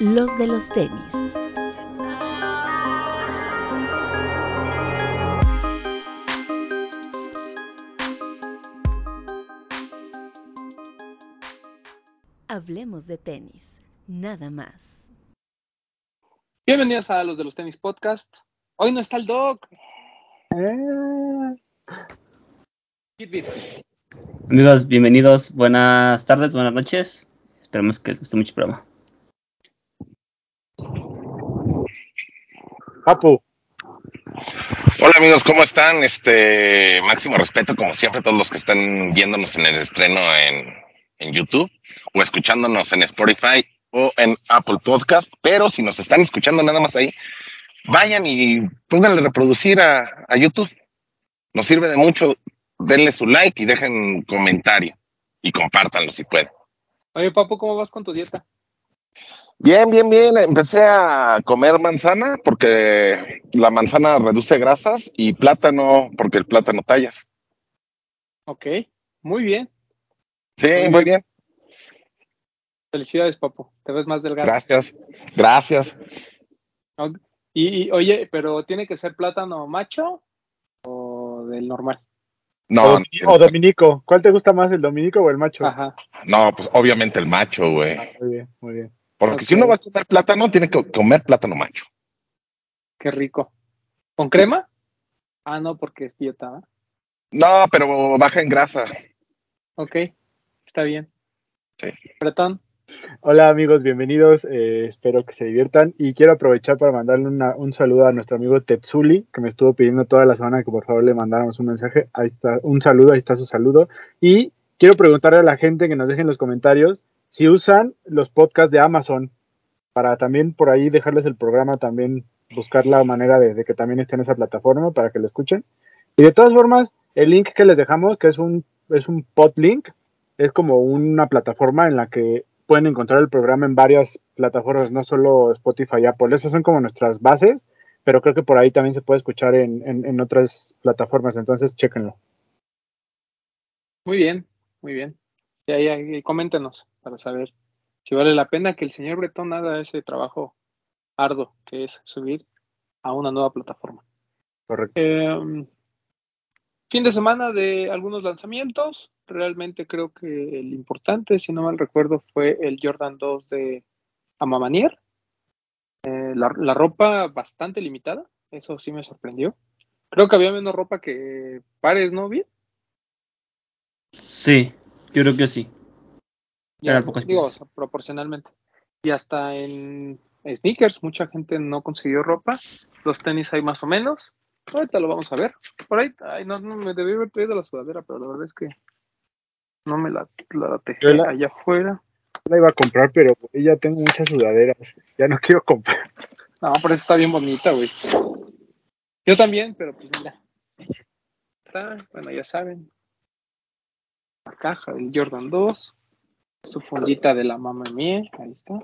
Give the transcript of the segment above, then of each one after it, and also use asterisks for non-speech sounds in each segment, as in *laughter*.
los de los tenis. Hablemos de tenis, nada más. Bienvenidos a los de los tenis podcast. Hoy no está el doc. Amigos, bienvenidos. Buenas tardes, buenas noches. Esperemos que les guste mucho el programa. Papu. Hola amigos, ¿cómo están? Este máximo respeto, como siempre, a todos los que están viéndonos en el estreno en, en YouTube o escuchándonos en Spotify o en Apple Podcast. Pero si nos están escuchando nada más ahí, vayan y pónganle reproducir a, a YouTube. Nos sirve de mucho. Denle su like y dejen comentario y compártanlo si pueden. Oye, Papu, ¿cómo vas con tu dieta? Bien, bien, bien. Empecé a comer manzana porque la manzana reduce grasas y plátano porque el plátano tallas. Ok, muy bien. Sí, muy bien. Felicidades, Papu. Te ves más delgado. Gracias, gracias. Y, y, oye, pero ¿tiene que ser plátano macho o del normal? No, o, o dominico. ¿Cuál te gusta más, el dominico o el macho? Ajá. no, pues obviamente el macho, güey. Ah, muy bien, muy bien. Porque si uno va a comer plátano, tiene que comer plátano macho. Qué rico. ¿Con crema? Ah, no, porque es dieta. ¿eh? No, pero baja en grasa. Ok, está bien. Sí. Bretón, Hola amigos, bienvenidos. eh, espero que se diviertan. Y quiero aprovechar para mandarle una- un saludo a nuestro amigo Tetsuli, que me estuvo pidiendo toda la semana que por favor le mandáramos un mensaje. Ahí está, un saludo, ahí está su saludo. Y quiero preguntarle a la gente que nos dejen en los comentarios si usan los podcasts de Amazon, para también por ahí dejarles el programa, también buscar la manera de, que también esté en esa plataforma para que lo escuchen. Y de todas formas, el link que les dejamos, que es un, es un podlink, es como una plataforma en la que pueden encontrar el programa en varias plataformas, no solo Spotify y Apple. Esas son como nuestras bases, pero creo que por ahí también se puede escuchar en, en, en otras plataformas, entonces chéquenlo. muy bien, muy bien. Y ahí, ahí, coméntenos para saber si vale la pena que el señor Bretón haga ese trabajo arduo que es subir a una nueva plataforma. Correcto. Eh, fin de semana de algunos lanzamientos. Realmente creo que el importante, si no mal recuerdo, fue el Jordan 2 de Amamanier. Eh, la, la ropa bastante limitada, eso sí me sorprendió. Creo que había menos ropa que pares, ¿no? Bien. Sí, yo creo que sí. Ya, digo, o sea, proporcionalmente. Y hasta en sneakers, mucha gente no consiguió ropa. Los tenis hay más o menos. Ahorita lo vamos a ver. Por ahí, ay, no, no me debí haber traído la sudadera, pero la verdad es que no me la, la dejé la- allá afuera. La iba a comprar, pero ya tengo muchas sudaderas. Ya no *laughs* quiero comprar. No, pero esa está bien bonita, güey. Yo también, pero pues mira. Está, bueno, ya saben. La caja del Jordan 2. Su fundita de la mamá mía. Ahí está.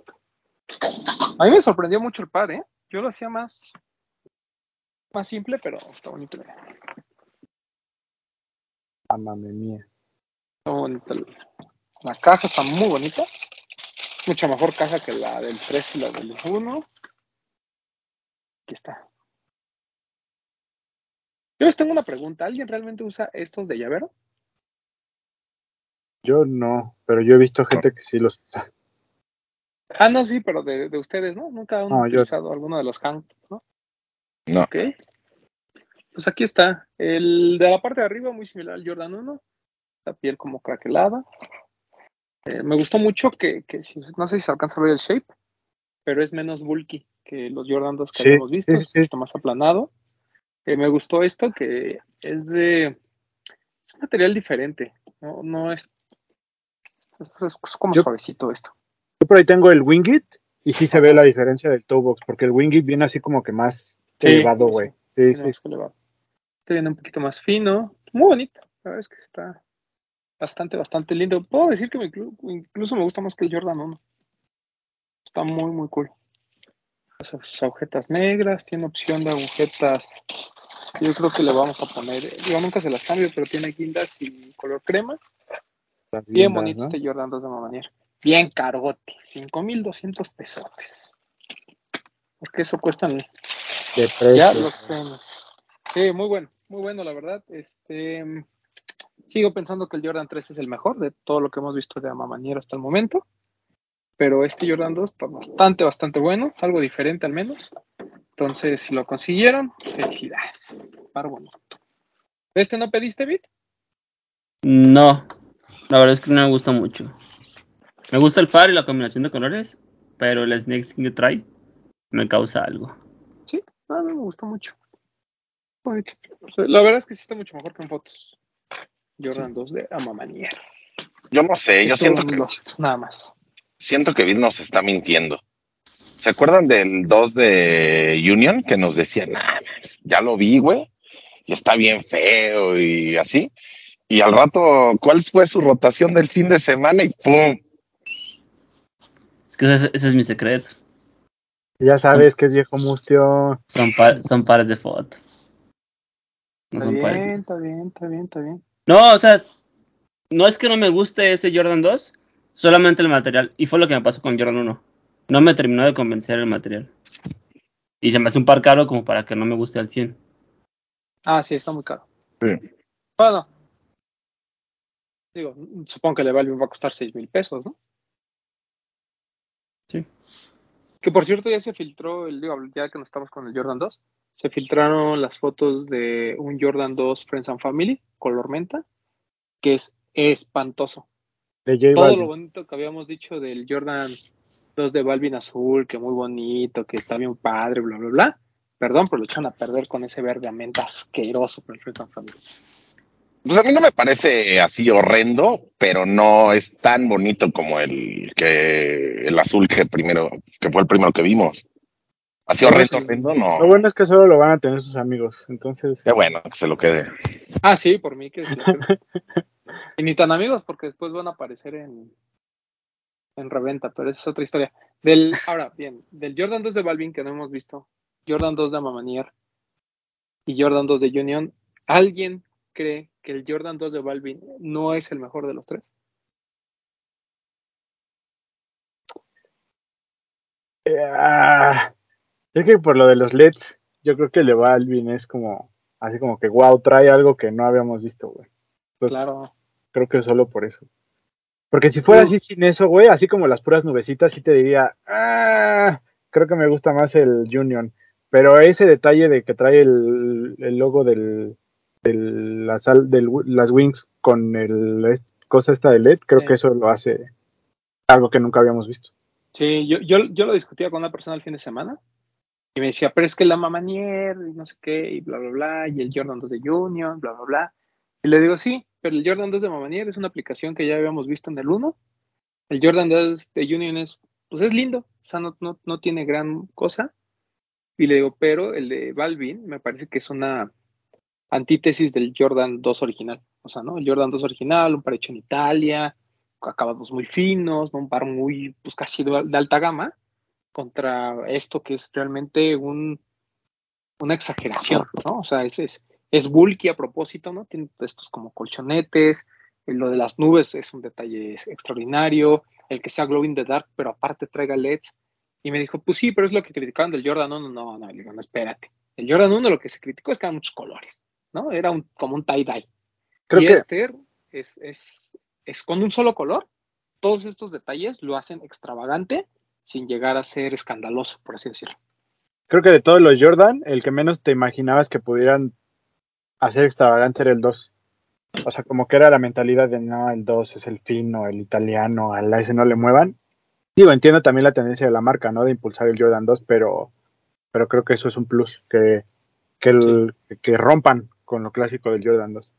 A mí me sorprendió mucho el par, ¿eh? Yo lo hacía más, más simple, pero está bonito. Ah, mame mía. Está bonita. La, la caja está muy bonita. Mucha mejor caja que la del 3 y la del 1. Aquí está. Yo les tengo una pregunta. ¿Alguien realmente usa estos de llavero? Yo no, pero yo he visto gente que sí los usa. Ah, no, sí, pero de, de ustedes, ¿no? Nunca han No, yo- utilizado alguno de los hang, ¿no? No. Ok. Pues aquí está. El de la parte de arriba, muy similar al Jordan 1. La piel como craquelada. Eh, me gustó mucho que, que si- no sé si se alcanza a ver el shape, pero es menos bulky que los Jordan 2 que Sí, habíamos visto. sí, sí, es poquito más aplanado. Eh, me gustó esto que es de. Es un material diferente. No, no es. Es, es como Yo- suavecito esto. Yo por ahí tengo el Wingit y sí se ve la diferencia del toe box, porque el Wingit viene así como que más Sí, elevado, sí, güey. sí. Sí, sí. más elevado. Este viene un poquito más fino. Muy bonito. La verdad es que está bastante, bastante lindo. Puedo decir que me inclu- incluso me gusta más que el Jordan 1. Está muy, muy cool. Sus agujetas negras. Tiene opción de agujetas. Yo creo que le vamos a poner. Yo nunca se las cambio, pero tiene guindas y color crema. Bien bonito ¿no? este Jordan 2 de Mamanier. bien carote, 5200 pesotes. Porque eso cuestan De ya precio. los tenis. Sí, muy bueno, muy bueno, la verdad. Este sigo pensando que el Jordan 3 es el mejor de todo lo que hemos visto de Amamanier hasta el momento. Pero este Jordan 2 está bastante, bastante bueno, algo diferente al menos. Entonces, si lo consiguieron, felicidades. Par bonito. ¿Este no pediste, Bit? No, la verdad es que no me gusta mucho. Me gusta el par y la combinación de colores, pero el Snake Skin que trae me causa algo. Sí, a mí me gustó mucho. Bonito. O sea, la verdad es que sí está mucho mejor que en fotos. Jordan 2 de Amamanier. Yo no sé, yo siento en que, 1200, nada más. siento que Vid nos está mintiendo. ¿Se acuerdan del 2 de Union que nos decían, "Nah, ya lo vi, güey, y está bien feo y así? Y al rato, ¿cuál fue su rotación del fin de semana? Y ¡pum! Es que ese, ese es mi secreto. Ya sabes que es viejo mustio. Son, par- son pares de foto. No Está son pares. bien, está bien, está bien, está bien. No, o sea, no es que no me guste ese Jordan 2, solamente el material. Y fue lo que me pasó con Jordan 1. No me terminó de convencer el material. Y se me hace un par caro como para que no me guste al 100. Ah, sí, está muy caro. Sí. Bueno, digo, supongo que Valve va a costar 6 mil pesos, ¿no? Sí. Que por cierto ya se filtró, el, digo, ya que no estamos con el Jordan 2, se filtraron las fotos de un Jordan 2 Friends and Family, color menta, que es espantoso. De J Todo lo bonito que habíamos dicho del Jordan 2 de Balvin azul, que muy bonito, que está bien padre, bla, bla, bla. Perdón, pero lo echan a perder con ese verde a menta asqueroso por el Friends and Family. Pues a mí no me parece así horrendo, pero no es tan bonito como el que el azul que primero, que fue el primero que vimos. Así horrendo, horrendo, no. Lo bueno es que solo lo van a tener sus amigos. Entonces, Qué bueno que se lo quede. Ah, sí, por mí que se lo quede. Y ni tan amigos, porque después van a aparecer en, en reventa, pero esa es otra historia. Del, ahora, bien, del Jordan 2 de Balvin que no hemos visto, Jordan 2 de Amamanier y Jordan 2 de Union, ¿alguien cree que el Jordan 2 de Balvin no es el mejor de los tres? eh, ah, es que por lo de los LEDs, yo creo que el de Balvin es como, así como que, wow, trae algo que no habíamos visto, güey. Pues Claro. creo que solo por eso. Porque si fuera así sin eso, güey, así como las puras nubecitas, sí te diría, ah, creo que me gusta más el Union. Pero ese detalle de que trae el, el logo del, del, la sal- del las wings con el cosa esta de LED, creo Sí. que eso lo hace algo que nunca habíamos visto. Sí, yo, yo, yo lo discutía con una persona el fin de semana y me decía, pero es que la Mamanier y no sé qué, y bla, bla, bla, y el Jordan 2 de Union, bla, bla, bla. Y le digo, sí, pero el Jordan 2 de Mamanier es una aplicación que ya habíamos visto en el 1. El Jordan 2 de Union es, pues es lindo, o sea, no, no, no tiene gran cosa. Y le digo, pero el de Balvin me parece que es una antítesis del Jordan 2 original. O sea, ¿no? El Jordan 2 original, un par hecho en Italia, acabados muy finos, ¿no? un par muy, pues casi de, alta gama, contra esto que es realmente un, una exageración, ¿no? O sea, es, es, es bulky a propósito, ¿no? Tiene estos como colchonetes, lo de las nubes es un detalle extraordinario, el que sea glow in the dark, pero aparte traiga LEDs. Y me dijo, pues sí, pero es lo que criticaban del Jordan 1. No, no, digo, no, espérate. El Jordan 1 lo que se criticó es que eran muchos colores, ¿no? Era un, como un tie-dye. Creo y que este es, es, es con un solo color. Todos estos detalles lo hacen extravagante sin llegar a ser escandaloso, por así decirlo. creo que de todos los Jordan, el que menos te imaginabas que pudieran hacer extravagante era el 2. O sea, como que era la mentalidad de no, el 2 es el fino, el italiano, a la ese no le muevan. Digo, entiendo también la tendencia de la marca, ¿no? De impulsar el Jordan 2, pero, pero creo que eso es un plus, que, que, el- que rompan con lo clásico del Jordan 2.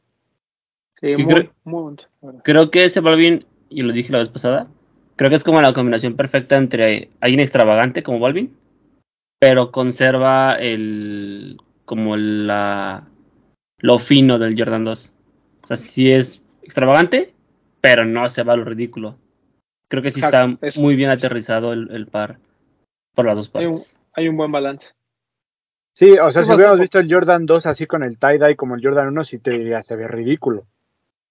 Sí, muy, creo- muy verdad. Creo que ese Balvin, y lo dije la vez pasada, creo que es como la combinación perfecta entre alguien extravagante como Balvin, pero conserva el como la lo fino del Jordan 2. O sea, sí es extravagante, pero no se va a lo ridículo. Creo que sí Exacto, está eso. muy bien aterrizado el, el par por las dos Hay un, partes. hay un buen balance. Sí, o sea, ¿Qué si hubiéramos visto el Jordan 2 así con el tie-dye como el Jordan 1, sí te diría, se ve ridículo.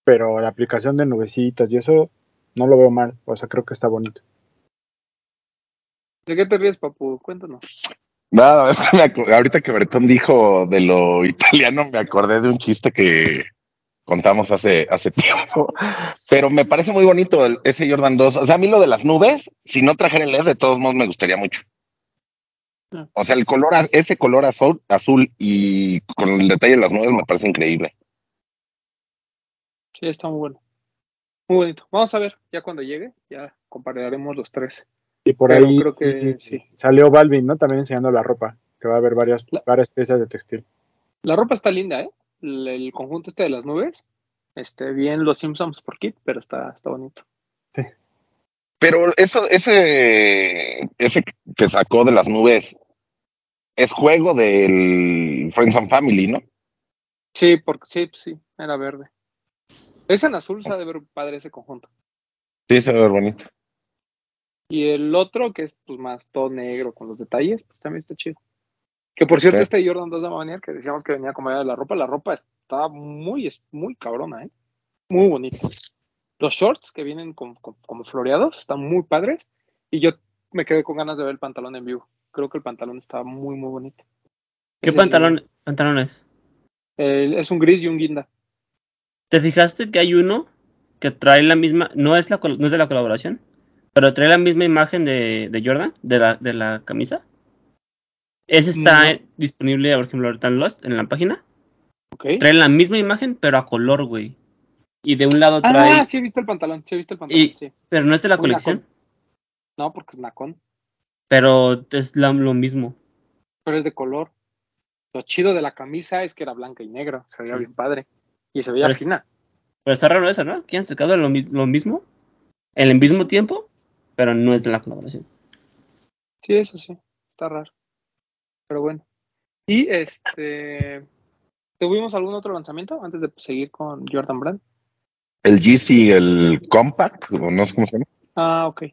Pero la aplicación de nubecitas y eso, no lo veo mal, o sea, creo que está bonito. ¿De qué te ríes, papu? Cuéntanos. Nada, es *laughs* que me acu- ahorita que Bretón dijo de lo italiano, me acordé de un chiste que contamos hace, hace tiempo. *laughs* Pero me parece muy bonito el- ese Jordan 2. O sea, a mí lo de las nubes, si no trajera el LED, de todos modos me gustaría mucho. O sea, el color, ese color azul, azul y con el detalle de las nubes me parece increíble. Sí, está muy bueno. Muy bonito. Vamos a ver, ya cuando llegue, ya compararemos los tres. Y por Pero ahí creo que sí. salió Balvin, ¿no? También enseñando la ropa, que va a haber varias, La- varias piezas de textil. La ropa está linda, ¿eh? El, el conjunto este de las nubes. Este, bien los Simpsons por Kit, pero está, está bonito. Pero eso, ese, ese que sacó de las nubes es juego del Friends and Family, ¿no? Sí, porque sí, sí, era verde. Es en azul, se ha de ver padre ese conjunto. Sí, se ve bonito. Y el otro, que es pues más todo negro con los detalles, pues también está chido. Que por cierto, Ok. este Jordan 2 de Mavanier, que decíamos que venía como de la ropa, la ropa está muy, es muy cabrona, ¿eh? Muy bonita. Los shorts que vienen con- con- como floreados están muy padres. Y yo me quedé con ganas de ver el pantalón en vivo. Creo que el pantalón está muy, muy bonito. ¿Qué Es el- pantalón, pantalones? el- es un gris y un guinda. ¿Te fijaste que hay uno que trae la misma, no es la no es de la colaboración, pero trae la misma imagen de, de Jordan, de la, de la camisa? Ese está No. disponible, por ejemplo, ahorita en Lost, en la página. Trae la misma imagen, pero a color, güey. Y de un lado trae, Ah, sí he visto el pantalón, sí he visto el pantalón, Y- sí. pero no es de la colección. No, porque es nacón, pero es la- lo mismo. pero es de color. Lo chido de la camisa es que era blanca y negra, se veía Sí. bien padre. Y se veía Pero es- fina. Pero está raro eso, ¿no? Que han sacado lo, lo mismo, en el mismo tiempo, pero no es de la colaboración. Sí, eso sí, está raro. Pero bueno. Y este. ¿Tuvimos algún otro lanzamiento antes de seguir con Jordan Brand? El GC, el Compact, o no sé cómo se llama, Ah, ok.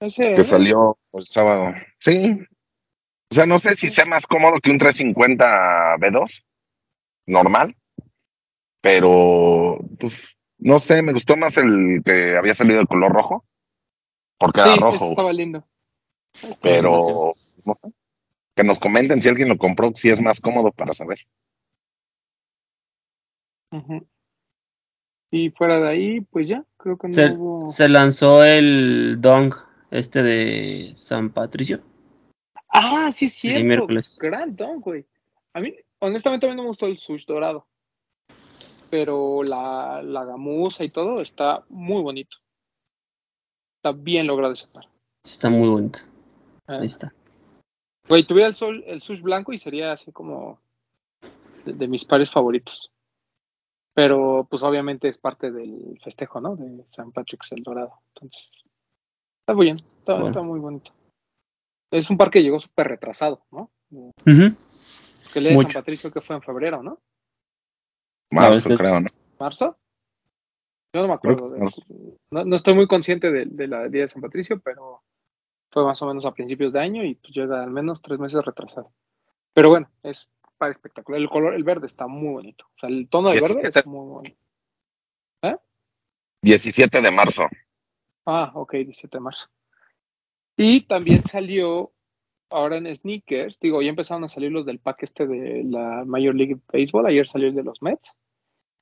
Ese. que salió el sábado. Sí. O sea, no sé si sea más cómodo que un 350 B2, normal, pero pues no sé, me gustó más el que había salido de color rojo, porque Sí, era rojo, estaba lindo. pero no sé. Que nos comenten si alguien lo compró, si es más cómodo para saber. Y fuera de ahí, pues ya, creo que no Se, hubo. se lanzó el Dong, este de San Patricio. Ah, sí, es El cierto. miércoles. Gran don, güey. A mí, honestamente, a mí no me gustó el sush dorado. Pero la, la gamuza y todo está muy bonito. Está bien logrado ese par. Sí, está muy bonito. Eh, Ahí está. Güey, tuviera el, sol, el sush blanco y sería así como de, de mis pares favoritos. Pero, pues obviamente es parte del festejo, ¿no? De San Patrick's el dorado. Entonces, está muy bien. Está, Bueno. está muy bonito. Es un par que llegó súper retrasado, ¿no? Ujú. Que el de San. Patricio que fue en febrero, ¿no? Marzo, que- creo, ¿no? ¿Marzo? Yo no me acuerdo. que de- no, no estoy muy consciente de, de la día de San Patricio, pero fue más o menos a principios de año y pues llega al menos tres meses retrasado. Pero bueno, es para espectacular. El color, el verde está muy bonito. O sea, el tono de verde 17. es muy bonito. 17 de marzo. Ah, ok, 17 de marzo. Y también salió ahora en sneakers, digo, ya empezaron a salir los del pack este de la Major League Baseball, ayer salió el de los Mets,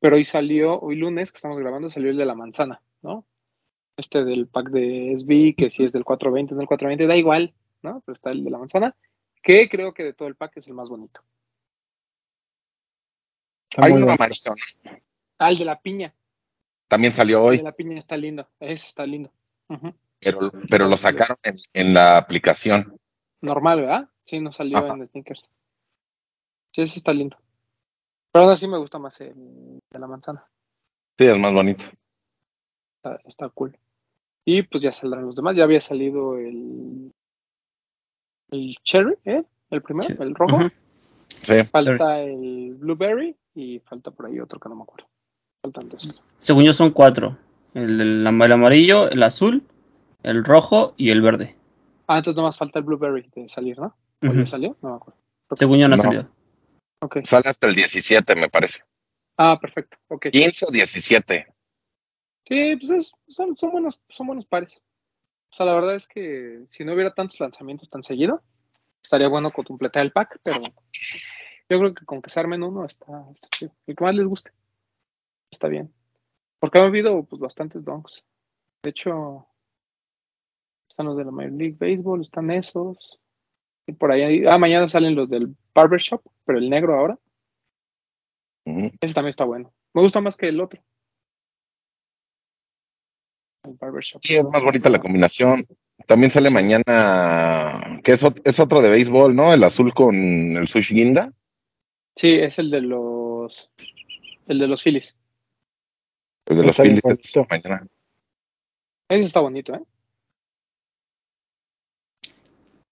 pero hoy salió, hoy lunes que estamos grabando, salió el de la manzana, ¿no? Este del pack de SB, que si es del 420, es del 420, da igual, ¿no? Pero está el de la manzana, que creo que de todo el pack es el más bonito. Hay uno amarillo. Ah, el de la piña, También salió el hoy, la piña está lindo, ese está lindo. Pero, pero lo sacaron en, en la aplicación. Normal, ¿verdad? Sí, no salió Ajá. en sneakers. Sí, ese está lindo. Pero aún así me gusta más el de la manzana. Sí, es más bonito. Está, está cool. Y pues ya saldrán los demás. Ya había salido el, el cherry, ¿eh? El primero, Sí. el rojo. Ujú. Sí. Falta el blueberry y falta por ahí otro que no me acuerdo. Faltan dos. Según yo son cuatro. El, el el amarillo, el azul, el rojo y el verde. Ah, entonces nomás falta el blueberry de salir, ¿no? ¿O Ujú. ya salió? No me acuerdo. Según yo no, No. salió. Ok. Sale hasta el 17, me parece. Ah, perfecto. Ok. 15 o 17. Sí, pues es- son, son buenos, son buenos pares. O sea, la verdad es que si no hubiera tantos lanzamientos tan seguido, estaría bueno completar el pack, pero yo creo que con que se armen uno está, está chido. El que más les guste. Está bien. Porque ha habido pues bastantes donks. De hecho, están los de la Major League Baseball, están esos. Y por ahí, ah, mañana salen los del Barbershop, pero el negro ahora. Ese también está bueno. Me gusta más que el otro. El Barbershop. Sí, es más bonita la combinación. También sale mañana, que es, es otro de béisbol, ¿no? El azul con el sushi guinda. Sí, es el de los el de los Phillies. El de los Phillies es bonito. mañana. Ese está bonito, ¿eh?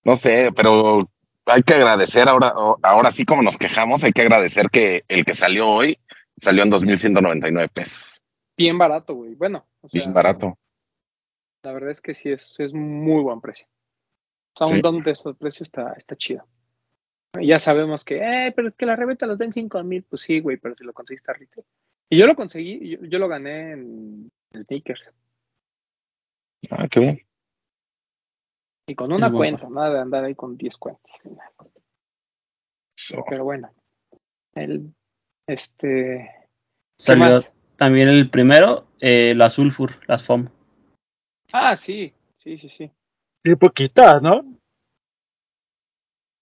No sé, pero hay que agradecer ahora, ahora sí como nos quejamos, hay que agradecer que el que salió hoy salió en 2.199 pesos. Bien barato, güey. Bueno, o sea, Bien barato. la verdad es que sí es, es muy buen precio. O sea, Sí. un don de esos precios está, está chido. Ya sabemos que, eh, pero es que la reventa los den 5 mil, pues sí, güey, pero si lo conseguiste a retail. Y yo lo conseguí, yo, yo lo gané en sneakers. Ah, qué bien. Y con una cuenta, nada de andar ahí con 10 cuentas. So, Pero bueno, el, este, Salió más? también el primero, eh, la Sulfur, las FOM. ah, sí, sí, sí, sí. Y poquitas, ¿no?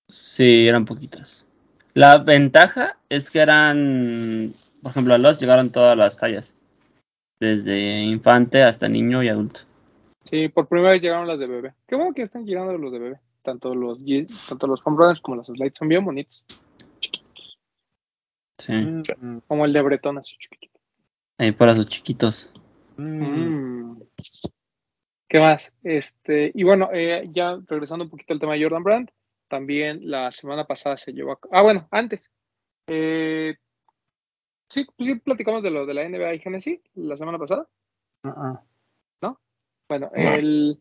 Sí, eran poquitas. La ventaja es que eran, por ejemplo, a los llegaron todas las tallas. Desde infante hasta niño y adulto. Sí, por primera vez llegaron las de bebé. Qué bueno que están llegando los de bebé. Tanto los, tanto los home como los slides son bien bonitos. Sí, Mm, Como el de Bretón, así chiquitito. ahí para sus chiquitos. Mm. ¿Qué más? Este, y bueno, eh, ya regresando un poquito al tema de Jordan Brand, también la semana pasada se llevó a Ah, bueno, antes. Eh, sí, pues sí, platicamos de lo de la NBA y Genesis la semana pasada. Bueno, No. el,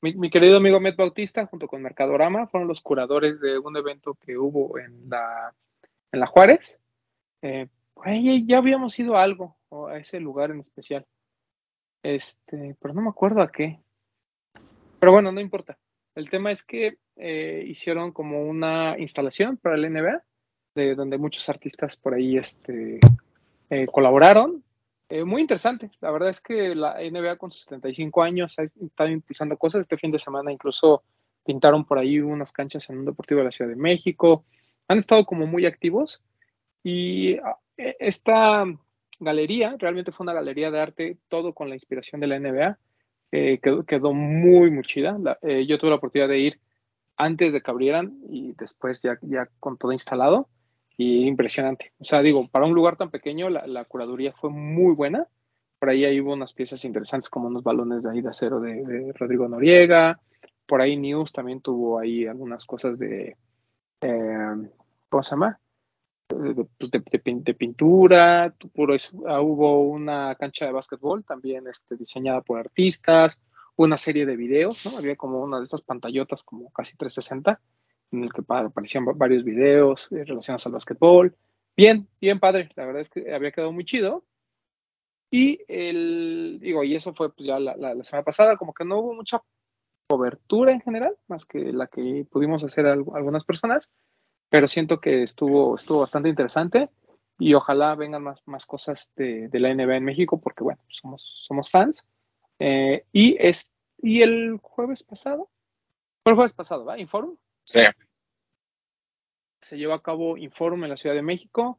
mi, mi querido amigo Met Bautista, junto con Mercadorama, fueron los curadores de un evento que hubo en la, en la Juárez. Eh, ahí ya habíamos ido a algo, o a ese lugar en especial. Este, pero no me acuerdo a qué. Pero bueno, no importa. El tema es que eh, hicieron como una instalación para el NBA, de donde muchos artistas por ahí este, eh, colaboraron. Eh, muy interesante. La verdad es que la NBA con sus 75 años ha estado impulsando cosas. Este fin de semana incluso pintaron por ahí unas canchas en un deportivo de la Ciudad de México. Han estado como muy activos. Y ah, eh, esta galería realmente fue una galería de arte, todo con la inspiración de la NBA. Eh, quedó, quedó muy, muy chida. La- yo tuve la oportunidad de ir antes de que abrieran y después ya, ya con todo instalado. Y impresionante. O sea, digo, para un lugar tan pequeño, la, curaduría fue muy buena. Por ahí hay hubo unas piezas interesantes como unos balones de ahí de acero de, Rodrigo Noriega. Por ahí News también tuvo ahí algunas cosas de, eh, ¿cómo se llama? De, de- pues, pintura, ah, hubo una cancha de básquetbol también este, diseñada por artistas, una serie de videos, ¿no? Había como una de estas pantallotas como casi 360 en el que pa- aparecían va- varios videos eh, relacionados al básquetbol. Bien, bien padre, la verdad es que había quedado muy chido. Y el, digo, y eso fue pues, ya la, la- la semana pasada, como que no hubo mucha cobertura en general, más que la que pudimos hacer al- algunas personas, pero siento que estuvo, estuvo bastante interesante y ojalá vengan más, más cosas de, de la NBA en México, porque bueno, somos, somos fans. Eh, y, es, y el jueves pasado, fue el jueves pasado, ¿va? Inforum, sí. se llevó a cabo Inforum en la Ciudad de México,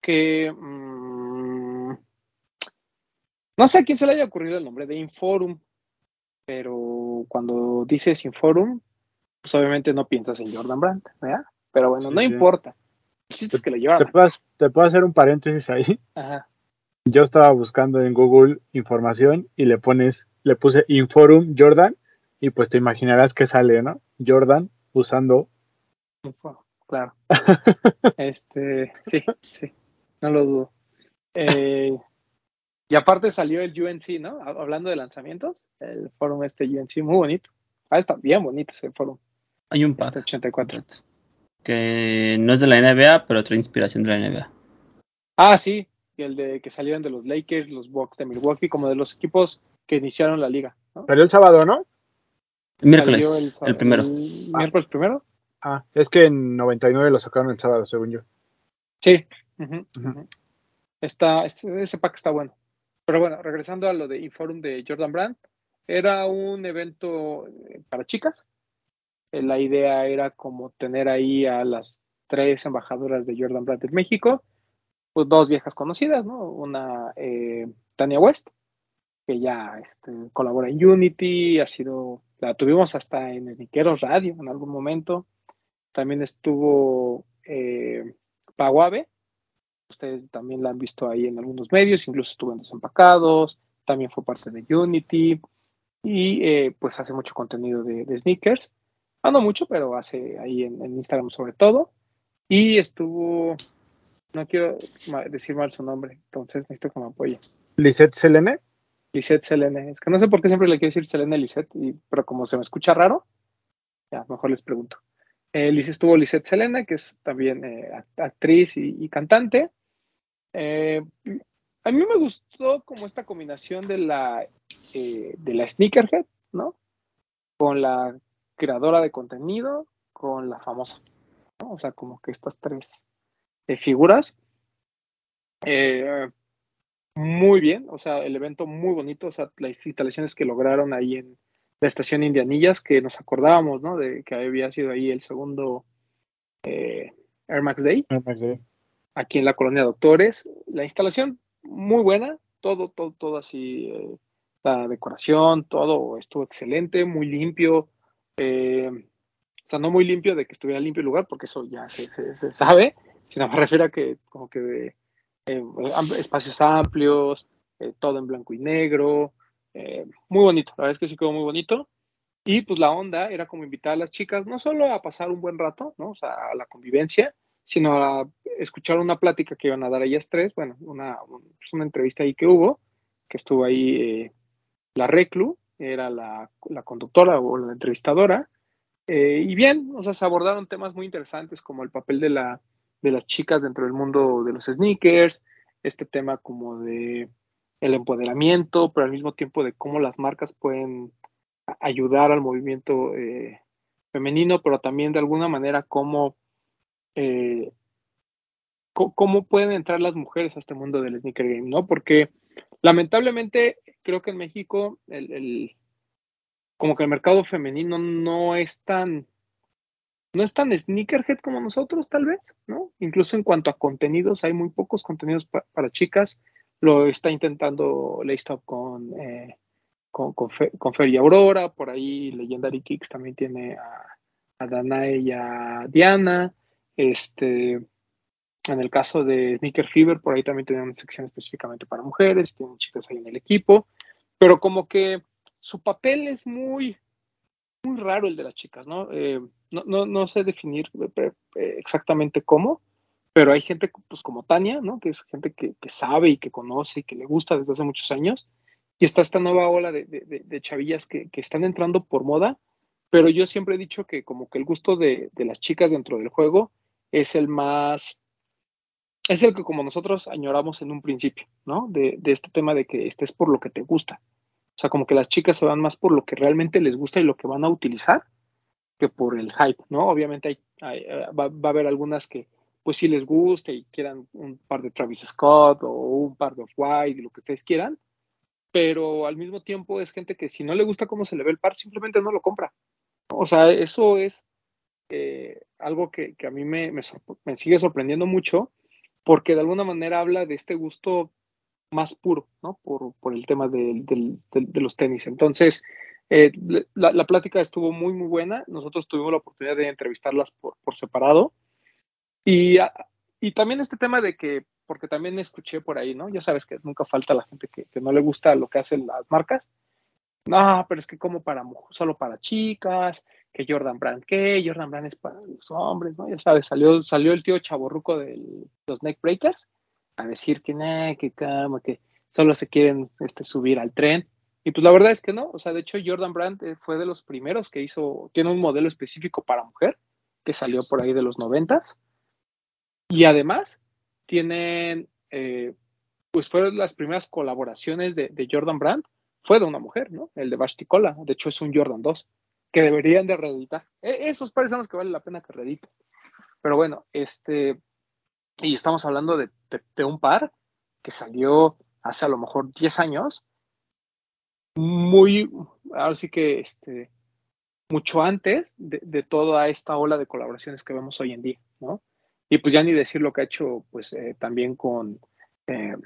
que mm, no sé a quién se le haya ocurrido el nombre de Inforum, pero cuando dices Inforum, pues obviamente no piensas en Jordan Brandt, ¿verdad? Pero bueno, Sí, no sí. importa. El chiste es que lo ¿Te, puedo, ¿Te puedo hacer un paréntesis ahí? Ajá. Yo estaba buscando en Google información y le pones, le puse Inforum Jordan y pues te imaginarás que sale, ¿no? Jordan usando Claro. Este, sí, sí, no lo dudo. Eh, y aparte salió el UNC, ¿no? Ha- Hablando de lanzamientos, el forum este UNC, muy bonito. Ah, está bien bonito ese forum, Hay un este pack 84. completo, que no es de la NBA, pero trae inspiración de la NBA. Ah, sí, y el de que salieron de los Lakers, los Bucks de Milwaukee, como de los equipos que iniciaron la liga. ¿no? Salió el sábado, ¿no? Miércoles, el, primero. el miércoles primero. Ah, es que en 99 lo sacaron el sábado, según yo. Sí. Está, este- ese pack está bueno. Pero bueno, regresando a lo de Inforum de Jordan Brand, era un evento eh, para chicas. Eh, La idea era como tener ahí a las tres embajadoras de Jordan Brand en México, pues dos viejas conocidas, ¿no? Una eh, Tania West, que ya este, colabora en Unity, ha sido, la tuvimos hasta en Sniqueros Radio en algún momento. También estuvo eh, Paguave, ustedes también la han visto ahí en algunos medios, incluso estuvo en Desempacados, también fue parte de Unity y eh, pues hace mucho contenido de, de sneakers. Ah, no mucho, pero hace ahí en, Instagram sobre todo. Y estuvo, no quiero decir mal su nombre, entonces necesito que me apoye. Lisette Selene. Lisette Selene. Es que no sé por qué siempre le quiero decir Selene Lisette, pero como se me escucha raro, ya mejor les pregunto. Eh, estuvo Lisette Selene, que es también eh, act- actriz y, cantante. Eh, a mí me gustó como esta combinación de la, eh, de la sneakerhead, ¿no? Con la creadora de contenido, con la famosa. O sea, como que estas tres figuras. Eh, muy bien, o sea, el evento muy bonito, o sea, las instalaciones que lograron ahí en la estación Indianillas, que nos acordábamos, ¿no? De que había sido ahí el segundo eh, Air Max Day, aquí en la colonia Doctores. La instalación muy buena, todo, todo, todo así, eh, la decoración, todo estuvo excelente, muy limpio. eh, o sea, no muy limpio de que estuviera limpio el lugar, porque eso ya se, se- se sabe, sino me refiero a que como que eh, espacios amplios, eh, todo en blanco y negro, eh, muy bonito, la verdad es que sí quedó muy bonito. Y pues la onda era como invitar a las chicas no solo a pasar un buen rato, ¿no? O sea, a la convivencia, sino a escuchar una plática que iban a dar ellas tres, bueno, una, un- pues, una entrevista ahí que hubo, que estuvo ahí la Reclu, era la, la conductora o la entrevistadora, y bien, o sea, se abordaron temas muy interesantes como el papel de, la, de las chicas dentro del mundo de los sneakers, este tema como de el empoderamiento, pero al mismo tiempo de cómo las marcas pueden ayudar al movimiento eh, femenino, pero también de alguna manera cómo, eh, cómo pueden entrar las mujeres a este mundo del sneaker game, ¿no? Porque lamentablemente creo que en México el, el- como que el mercado femenino no es tan no es tan sneakerhead como nosotros, tal vez, ¿no? Incluso en cuanto a contenidos, hay muy pocos contenidos pa- para chicas. Lo está intentando Laystop con, eh, con, con, y Aurora, por ahí Legendary Kicks también tiene a, a Danae y a Diana. Este, en el caso de Sneaker Fever, por ahí también tienen una sección específicamente para mujeres, tienen chicas ahí en el equipo, pero como que su papel es muy, muy raro el de las chicas, ¿no? Eh, no, no, no sé definir eh, exactamente cómo, pero hay gente pues como Tania, ¿no? Que es gente que, sabe y que conoce y que le gusta desde hace muchos años. Y está esta nueva ola de, chavillas que, están entrando por moda, pero yo siempre he dicho que como que el gusto de, de las chicas dentro del juego es el más, es el que como nosotros añoramos en un principio, ¿no? De este tema de que estés por lo que te gusta. O sea, como que las chicas se van más por lo que realmente les gusta y lo que van a utilizar que por el hype, ¿no? Obviamente hay, eh, va, a haber algunas que pues sí les guste y quieran un par de Travis Scott o un par de Off-White, lo que ustedes quieran, pero al mismo tiempo es gente que si no le gusta cómo se le ve el par, simplemente no lo compra. O sea, eso es eh, algo que, a mí me, sigue sorprendiendo mucho porque de alguna manera habla de este gusto más puro, ¿no? Por, por el tema de, de, de, de, los tenis. Entonces, eh, la, la, plática estuvo muy, muy buena. Nosotros tuvimos la oportunidad de entrevistarlas por, por separado. Y, y, también este tema de que, porque también escuché por ahí, ¿no? Ya sabes que nunca falta la gente que, que no le gusta lo que hacen las marcas. No, pero es que como para solo para chicas, que Jordan Brand, ¿qué? Jordan Brand es para los hombres, ¿no? Ya sabes, salió, salió el tío chaborruco de los neck breakers a decir que nah, que cama, que solo se quieren este, subir al tren. Y pues la verdad es que no, o sea, de hecho Jordan Brand eh, fue de los primeros que hizo, tiene un modelo específico para mujer, que salió por ahí de los noventas. Y además tienen eh, pues fueron las primeras colaboraciones de, de Jordan Brand, fue de una mujer, ¿no? El de Vashti Cola, de hecho es un Jordan 2, que deberían de reeditar. E- esos pares son los que vale la pena que reediten. Pero bueno, este, y estamos hablando de, un par que salió hace a lo mejor 10 años, muy, ahora sí que, este, mucho antes de, de toda esta ola de colaboraciones que vemos hoy en día, ¿no? Y pues ya ni decir lo que ha hecho, pues eh, también con eh,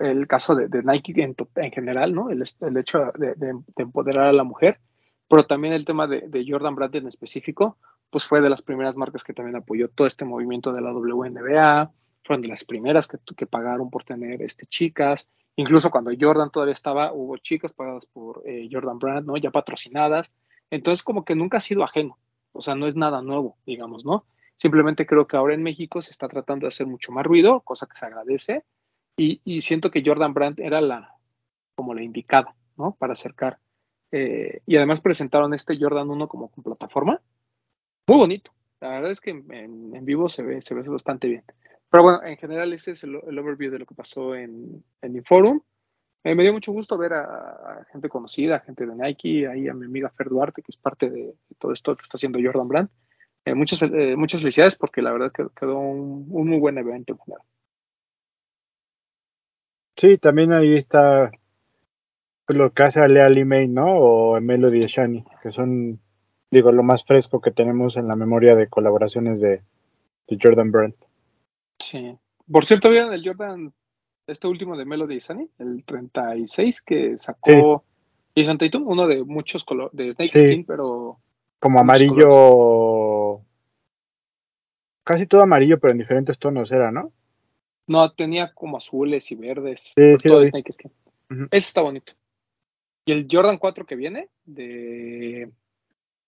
el caso de, Nike en, en general, ¿no? El, el hecho de, de- de empoderar a la mujer, pero también el tema de, de Jordan Brand en específico, pues fue de las primeras marcas que también apoyó todo este movimiento de la WNBA, fueron de las primeras que, que pagaron por tener este, chicas, incluso cuando Jordan todavía estaba, hubo chicas pagadas por eh, Jordan Brand, ¿no? Ya patrocinadas, entonces como que nunca ha sido ajeno, o sea, no es nada nuevo, digamos, ¿no? Simplemente creo que ahora en México se está tratando de hacer mucho más ruido, cosa que se agradece, y, y siento que Jordan Brand era la como la indicada, ¿no? Para acercar. Eh, y además presentaron este Jordan 1 como con plataforma. Muy bonito. La verdad es que en, vivo se ve, se ve bastante bien. Pero bueno, en general ese es el, overview de lo que pasó en, en Inforum. Eh, me dio mucho gusto ver a, gente conocida, gente de Nike, ahí a mi amiga Fer Duarte, que es parte de, todo esto que está haciendo Jordan Brand. Eh, muchas, eh, muchas felicidades porque la verdad que quedó un, muy buen evento. Sí, también ahí está lo que hace Alea Limay, ¿no? O Melody Shani, que son, digo, lo más fresco que tenemos en la memoria de colaboraciones de, de Jordan Brand. Sí. Por cierto, ¿vieron el Jordan, este último de Melody Sunny, el 36 que sacó Jason Tatum? Uno de muchos colores, de Snake Sí. Skin, pero Como amarillo, casi todo amarillo, pero en diferentes tonos era, ¿no? no tenía como azules y verdes. Sí, sí todo de. Snake Skin. Ese está bonito. Y el Jordan 4 que viene, de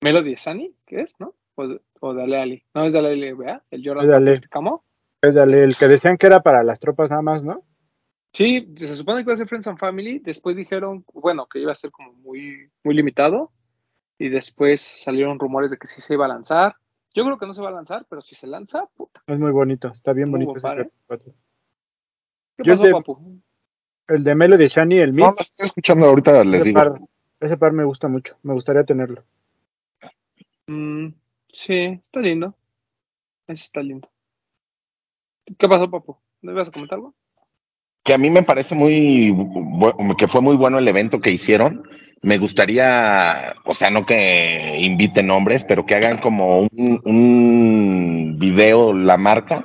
Melody Sunny, ¿qué es, no? O de, o de Ale Ali. No es de Ale Ali, ¿verdad? El Jordan Es de 4 Ale. este camo. Es dale, el que decían que era para las tropas nada más, ¿no? Sí, se supone que iba a ser Friends and Family. Después dijeron, bueno, que iba a ser como muy, muy limitado. Y después salieron rumores de que sí se iba a lanzar. Yo creo que no se va a lanzar, pero si se lanza, puta. Es muy bonito, está bien Muy bonito ese cuatro. ¿Qué Yo pasó, de- papu? El de Melody Shani, el No, Mix, lo estoy escuchando ahorita, les ese digo. par, ese par me gusta mucho, me gustaría tenerlo. Mm, sí, está lindo. Ese está lindo. ¿Qué pasó, papu? ¿No ibas a comentar algo? que a mí me parece muy, que fue muy bueno el evento que hicieron. Me gustaría, o sea, no que inviten nombres, pero que hagan como un, un video la marca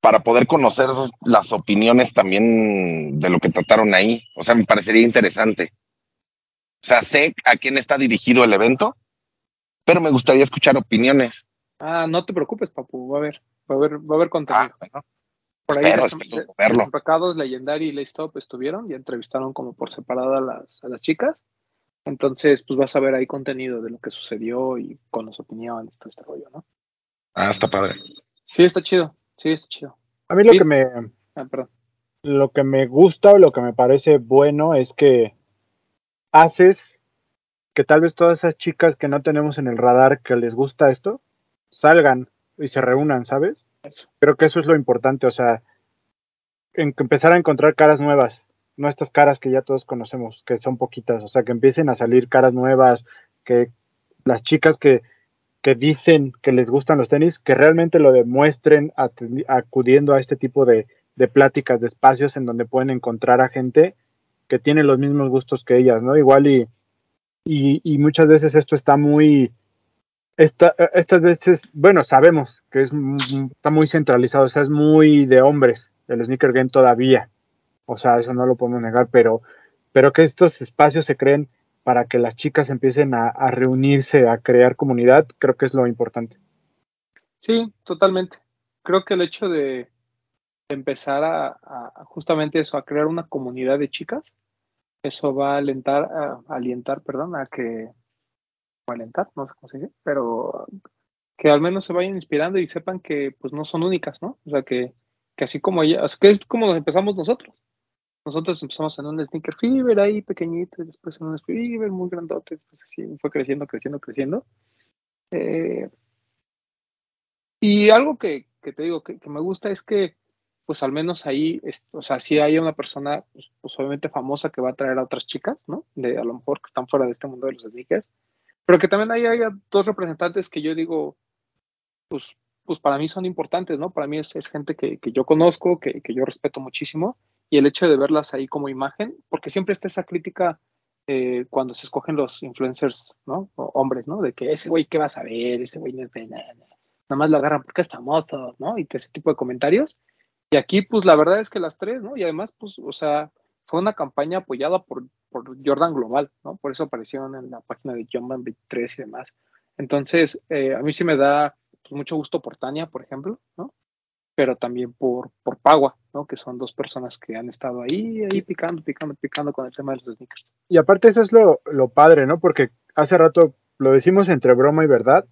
para poder conocer las opiniones también de lo que trataron ahí. O sea, me parecería interesante. O sea, sé a quién está dirigido el evento, pero me gustaría escuchar opiniones. Ah, no te preocupes, papu. Va a haber, va a haber, va a haber contenido. Ah, bueno, Por ahí espero, des- espero de- verlo. Desembarcados, Legendary y Laystop estuvieron y entrevistaron como por separado a las, a las chicas. Entonces, pues vas a ver ahí contenido de lo que sucedió y con las opiniones, todo este rollo, ¿no? Ah, está padre. Sí, está chido. Sí, está chido. A mí lo Sí. que me, Ah, perdón. lo que me gusta o lo que me parece bueno es que haces que tal vez todas esas chicas que no tenemos en el radar que les gusta esto salgan y se reúnan, ¿sabes? Eso. Creo que eso es lo importante, o sea, en que empezar a encontrar caras nuevas, no estas caras que ya todos conocemos, que son poquitas, o sea, que empiecen a salir caras nuevas, que las chicas que, que dicen que les gustan los tenis, que realmente lo demuestren acudiendo a este tipo de, de pláticas, de espacios en donde pueden encontrar a gente que tiene los mismos gustos que ellas, ¿no? Igual y, y, y muchas veces esto está muy, esta, estas veces, bueno, sabemos que es, está muy centralizado, o sea, es muy de hombres el sneaker game todavía, o sea, eso no lo podemos negar, pero, pero que estos espacios se creen para que las chicas empiecen a, reunirse, a crear comunidad, creo que es lo importante. Sí, totalmente. Creo que el hecho de, empezar a justamente eso, a crear una comunidad de chicas, eso va a alentar, a, a alientar, perdón, a que, o alentar, no sé cómo se dice, pero que al menos se vayan inspirando y sepan que pues no son únicas, ¿no? O sea, que, que así como ellas, que es como nos empezamos nosotros. Nosotros empezamos en un sneaker fever ahí pequeñito, y después en un fever muy grandote, después así fue creciendo, creciendo, creciendo. Eh, y algo que, que te digo que, que me gusta es que pues al menos ahí, es- o sea, si hay una persona, pues, pues, obviamente famosa que va a traer a otras chicas, ¿no? De a lo mejor que están fuera de este mundo de los sneakers, pero que también ahí haya dos representantes que yo digo, pues, pues para mí son importantes, ¿no? Para mí es, es gente que, que yo conozco, que, que yo respeto muchísimo, y el hecho de verlas ahí como imagen, porque siempre está esa crítica eh, cuando se escogen los influencers, ¿no? O hombres, ¿no? De que ese güey, ¿qué vas a ver? Ese güey no es de nada. Nada más lo agarran porque es famoso, ¿no? Y ese tipo de comentarios. Y aquí, pues la verdad es que las tres, ¿no? Y además, pues, o sea, fue una campaña apoyada por, por Jordan Global, ¿no? Por eso aparecieron en la página de Jordan 23 y demás. Entonces, eh, a mí sí me da pues, mucho gusto por Tania, por ejemplo, ¿no? Pero también por, por Pagua, ¿no? Que son dos personas que han estado ahí, ahí picando, picando, picando con el tema de los sneakers. Y aparte eso es lo, lo padre, ¿no? Porque hace rato lo decimos entre broma y verdad,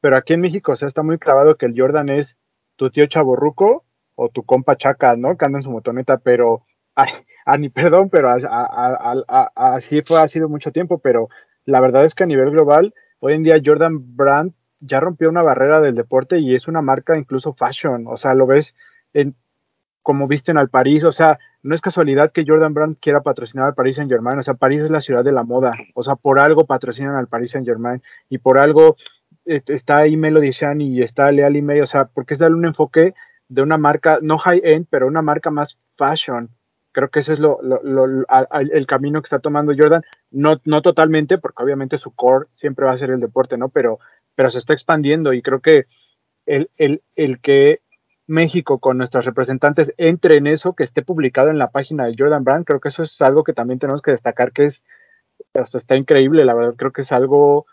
pero aquí en México, o sea, está muy clavado que el Jordan es tu tío chaborruco o tu compa chaca, ¿no? Que anda en su motoneta, pero, ay, ah, *laughs* perdón, pero a- así fue, ha sido mucho tiempo, pero la verdad es que a nivel global, hoy en día Jordan Brand ya rompió una barrera del deporte y es una marca incluso fashion, o sea, lo ves en como visten al París, o sea, no es casualidad que Jordan Brand quiera patrocinar al Paris Saint Germain, o sea, París es la ciudad de la moda, o sea, por algo patrocinan al Paris Saint Germain y por algo eh, está ahí Melody Chan y está Leal May, o sea, porque es darle un enfoque de una marca, no high-end, pero una marca más fashion. Creo que ese es lo, lo- el camino que está tomando Jordan, no, no totalmente, porque obviamente su core siempre va a ser el deporte, ¿no? Pero, pero se está expandiendo y creo que el, el, el que México con nuestros representantes entre en eso, que esté publicado en la página de Jordan Brand, creo que eso es algo que también tenemos que destacar, que es, hasta está increíble, la verdad, creo que es algo,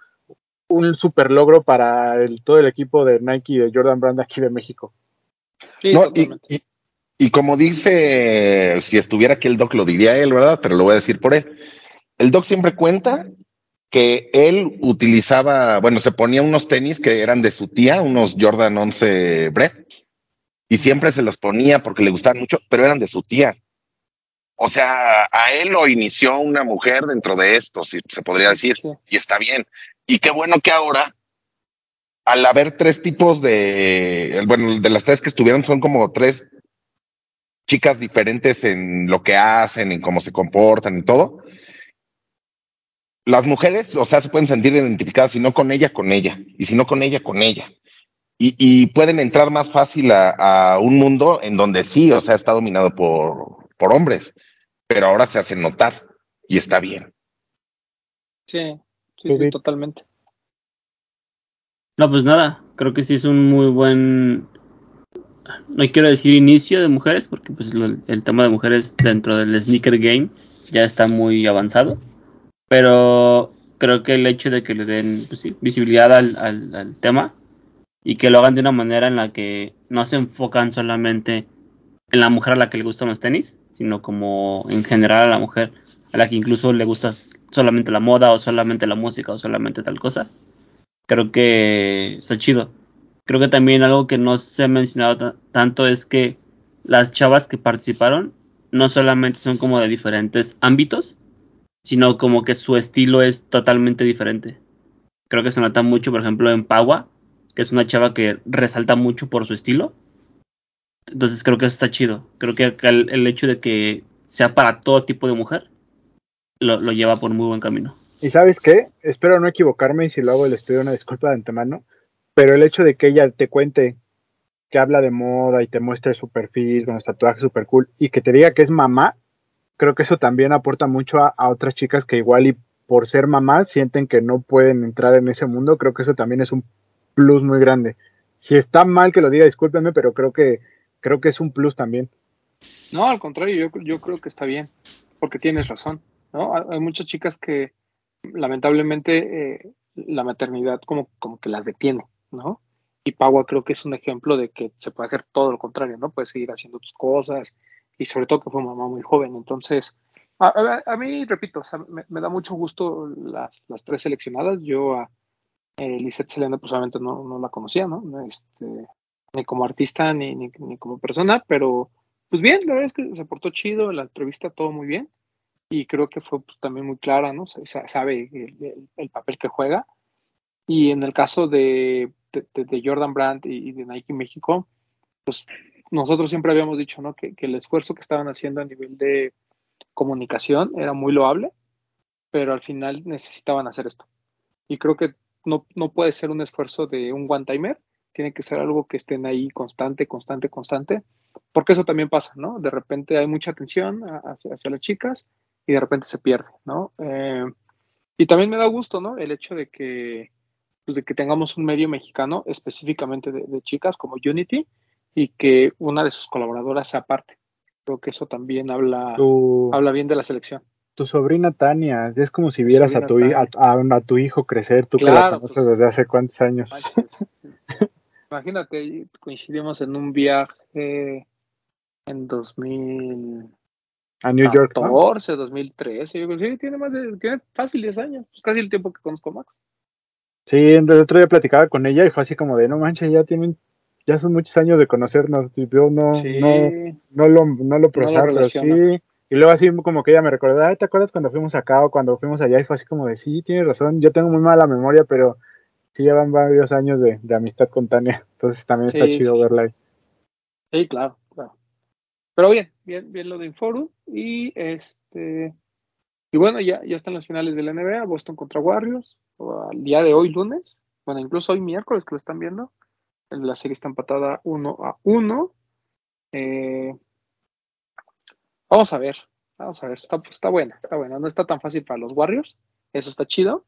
un super logro para todo el equipo de Nike y de Jordan Brand aquí de México. Sí, No, y, y- y como dice, si estuviera aquí el doc lo diría él, ¿verdad? Pero lo voy a decir por él. El doc siempre cuenta que él utilizaba, bueno, se ponía unos tenis que eran de su tía, unos Jordan 11 Brett, y siempre se los ponía porque le gustaban mucho, pero eran de su tía. O sea, a él lo inició una mujer dentro de esto, si se podría decir, Sí. y está bien. Y qué bueno que ahora, al haber tres tipos de, bueno, de las tres que estuvieron son como tres chicas diferentes en lo que hacen, en cómo se comportan y todo. Las mujeres, o sea, se pueden sentir identificadas, si no con ella, con ella, y si no con ella, con ella. Y, y pueden entrar más fácil a, a un mundo en donde sí, o sea, está dominado por, por hombres, pero ahora se hacen notar y está bien. Sí, sí, sí, totalmente. No, pues nada, creo que sí es un muy buen, no quiero decir inicio de mujeres, porque pues el tema de mujeres dentro del sneaker game ya está muy avanzado, pero creo que el hecho de que le den pues visibilidad al- al tema y que lo hagan de una manera en la que no se enfocan solamente en la mujer a la que le gustan los tenis, sino como en general a la mujer a la que incluso le gusta solamente la moda o solamente la música o solamente tal cosa creo que está chido. Creo que también algo que no se ha mencionado ta- tanto es que las chavas que participaron no solamente son como de diferentes ámbitos, sino como que su estilo es totalmente diferente. Creo que se nota mucho, por ejemplo, en Paua, que es una chava que resalta mucho por su estilo. Entonces creo que eso está chido. Creo que el, el hecho de que sea para todo tipo de mujer lo lleva por muy buen camino. Y sabes qué, espero no equivocarme y si lo hago les pido una disculpa de antemano, pero el hecho de que ella te cuente que habla de moda y te muestre su perfil con los tatuajes super cool y que te diga que es mamá, creo que eso también aporta mucho a, otras chicas que igual y por ser mamás sienten que no pueden entrar en ese mundo, creo que eso también es un plus muy grande. Si está mal que lo diga, discúlpenme, pero creo que creo que es un plus también. No, al contrario, yo, yo creo que está bien, porque tienes razón, ¿no? Hay muchas chicas que lamentablemente eh, la maternidad como, como que las detiene, ¿no? Y Pagua creo que es un ejemplo de que se puede hacer todo lo contrario, ¿no? Puedes seguir haciendo tus cosas y sobre todo que fue mamá muy joven. Entonces, a, mí, repito, me da mucho gusto las, las tres seleccionadas. Yo a eh, Lisette Selena, pues obviamente no, no la conocía, ¿no? Este, ni como artista ni, ni, ni como persona, pero pues bien, la verdad es que se portó chido, la entrevista todo muy bien y creo que fue pues, también muy clara, ¿no? Se- sabe el, el- el papel que juega. Y en el caso de, de, Jordan Brand y, y de Nike México, pues nosotros siempre habíamos dicho, ¿no? Que, que el esfuerzo que estaban haciendo a nivel de comunicación era muy loable, pero al final necesitaban hacer esto. Y creo que no, no puede ser un esfuerzo de un one-timer, tiene que ser algo que estén ahí constante, constante, constante, porque eso también pasa, ¿no? De repente hay mucha atención hacia, hacia las chicas y de repente se pierde, ¿no? Eh, y también me da gusto, ¿no? El hecho de que, pues de que tengamos un medio mexicano específicamente de, de chicas como Unity y que una de sus colaboradoras sea parte. Creo que eso también habla, Tu, habla bien de la selección. tu sobrina Tania, es como si vieras a tu, a, a- a tu hijo crecer, tú que la conoces pues. desde hace cuántos años. Manches. Imagínate, coincidimos en un viaje en 2014, A New York, ¿no? 2013. Yo creo que sí, tiene más de, tiene fácil 10 años, pues casi el tiempo que conozco a Max. Sí, el otro día platicaba con ella y fue así como de, no manches, ya tienen, ya son muchos años de conocernos, yo no, sí, no, no lo, no lo procesaba, pero sí. Y luego así como que ella me recordó, ay, ¿te acuerdas cuando fuimos acá o cuando fuimos allá? Y fue así como de, sí, tienes razón, yo tengo muy mala memoria, pero sí llevan varios años de, de amistad con Tania, entonces también está chido sí. verla ahí. sí, claro. Pero bien, bien, bien lo de Inforum. Y este, y bueno, ya, ya están las finales de la NBA, Boston contra Warriors, al día de hoy, lunes. Bueno, incluso hoy miércoles que lo están viendo. La serie está empatada 1 a 1. Eh, vamos a ver, vamos a ver, está, está buena, está buena. No está tan fácil para los Warriors, eso está chido,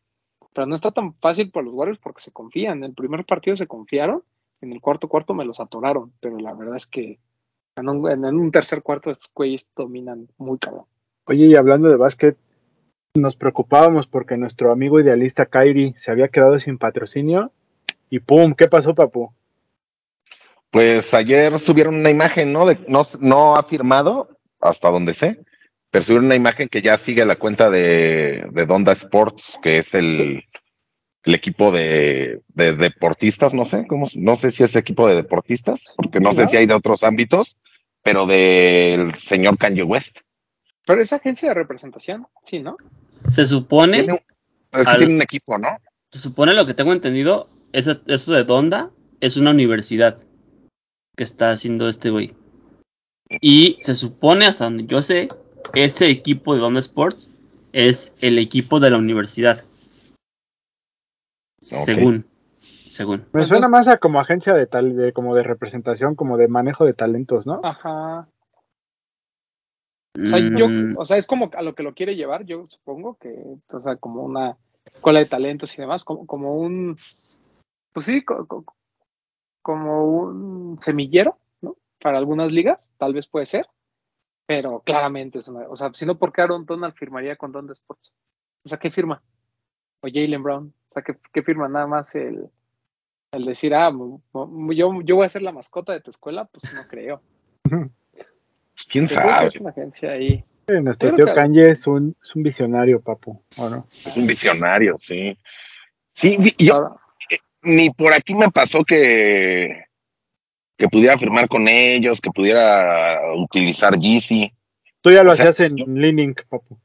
pero no está tan fácil para los Warriors porque se confían. En el primer partido se confiaron, en el cuarto cuarto me los atoraron, pero la verdad es que en un, en un tercer cuarto estos güeyes dominan muy cabrón. Oye, y hablando de básquet, nos preocupábamos porque nuestro amigo idealista Kyrie se había quedado sin patrocinio y ¡pum! ¿Qué pasó, papu? Pues ayer subieron una imagen, ¿no? De, no, no ha firmado, hasta donde sé, pero subieron una imagen que ya sigue la cuenta de, de Donda Sports, que es el, el equipo de, de deportistas, no sé, cómo, no sé si es equipo de deportistas, porque no sé si hay de otros ámbitos, pero del señor Kanye West. Pero esa agencia de representación, sí, ¿no? Se supone, Tiene un- es que Al- tiene un equipo, ¿no? se supone lo que tengo entendido, eso, eso de Donda es una universidad que está haciendo este güey. Y se supone, hasta donde yo sé, ese equipo de Donda Sports es el equipo de la universidad. Según, según. Me Ajá. suena más a como agencia de tal, de como de representación, como de manejo de talentos, ¿no? Ajá. O sea, yo, Mm, o sea, es como a lo que lo quiere llevar, yo supongo que, o sea, como una escuela de talentos y demás, como, como un, pues sí, co- co- como un semillero, ¿no? Para algunas ligas, tal vez puede ser, pero claramente es una, o sea, si no, ¿por qué Aaron Donald firmaría con Donda Sports? O sea, ¿qué firma? O Jalen Brown, o sea, ¿qué, qué firma? Nada más el, el decir, ah, yo, yo voy a ser la mascota de tu escuela, pues no creo. Pues, ¿Quién sabe? es una agencia ahí. Eh, Nuestro tío que- Kanye es un, es un visionario, papu, ¿o no? Es un visionario, sí. Sí, vi- yo, Ahora, ni por aquí me pasó que, que pudiera firmar con ellos, que pudiera utilizar Yeezy. Tú ya lo O sea, hacías en yo- Leaning, papu.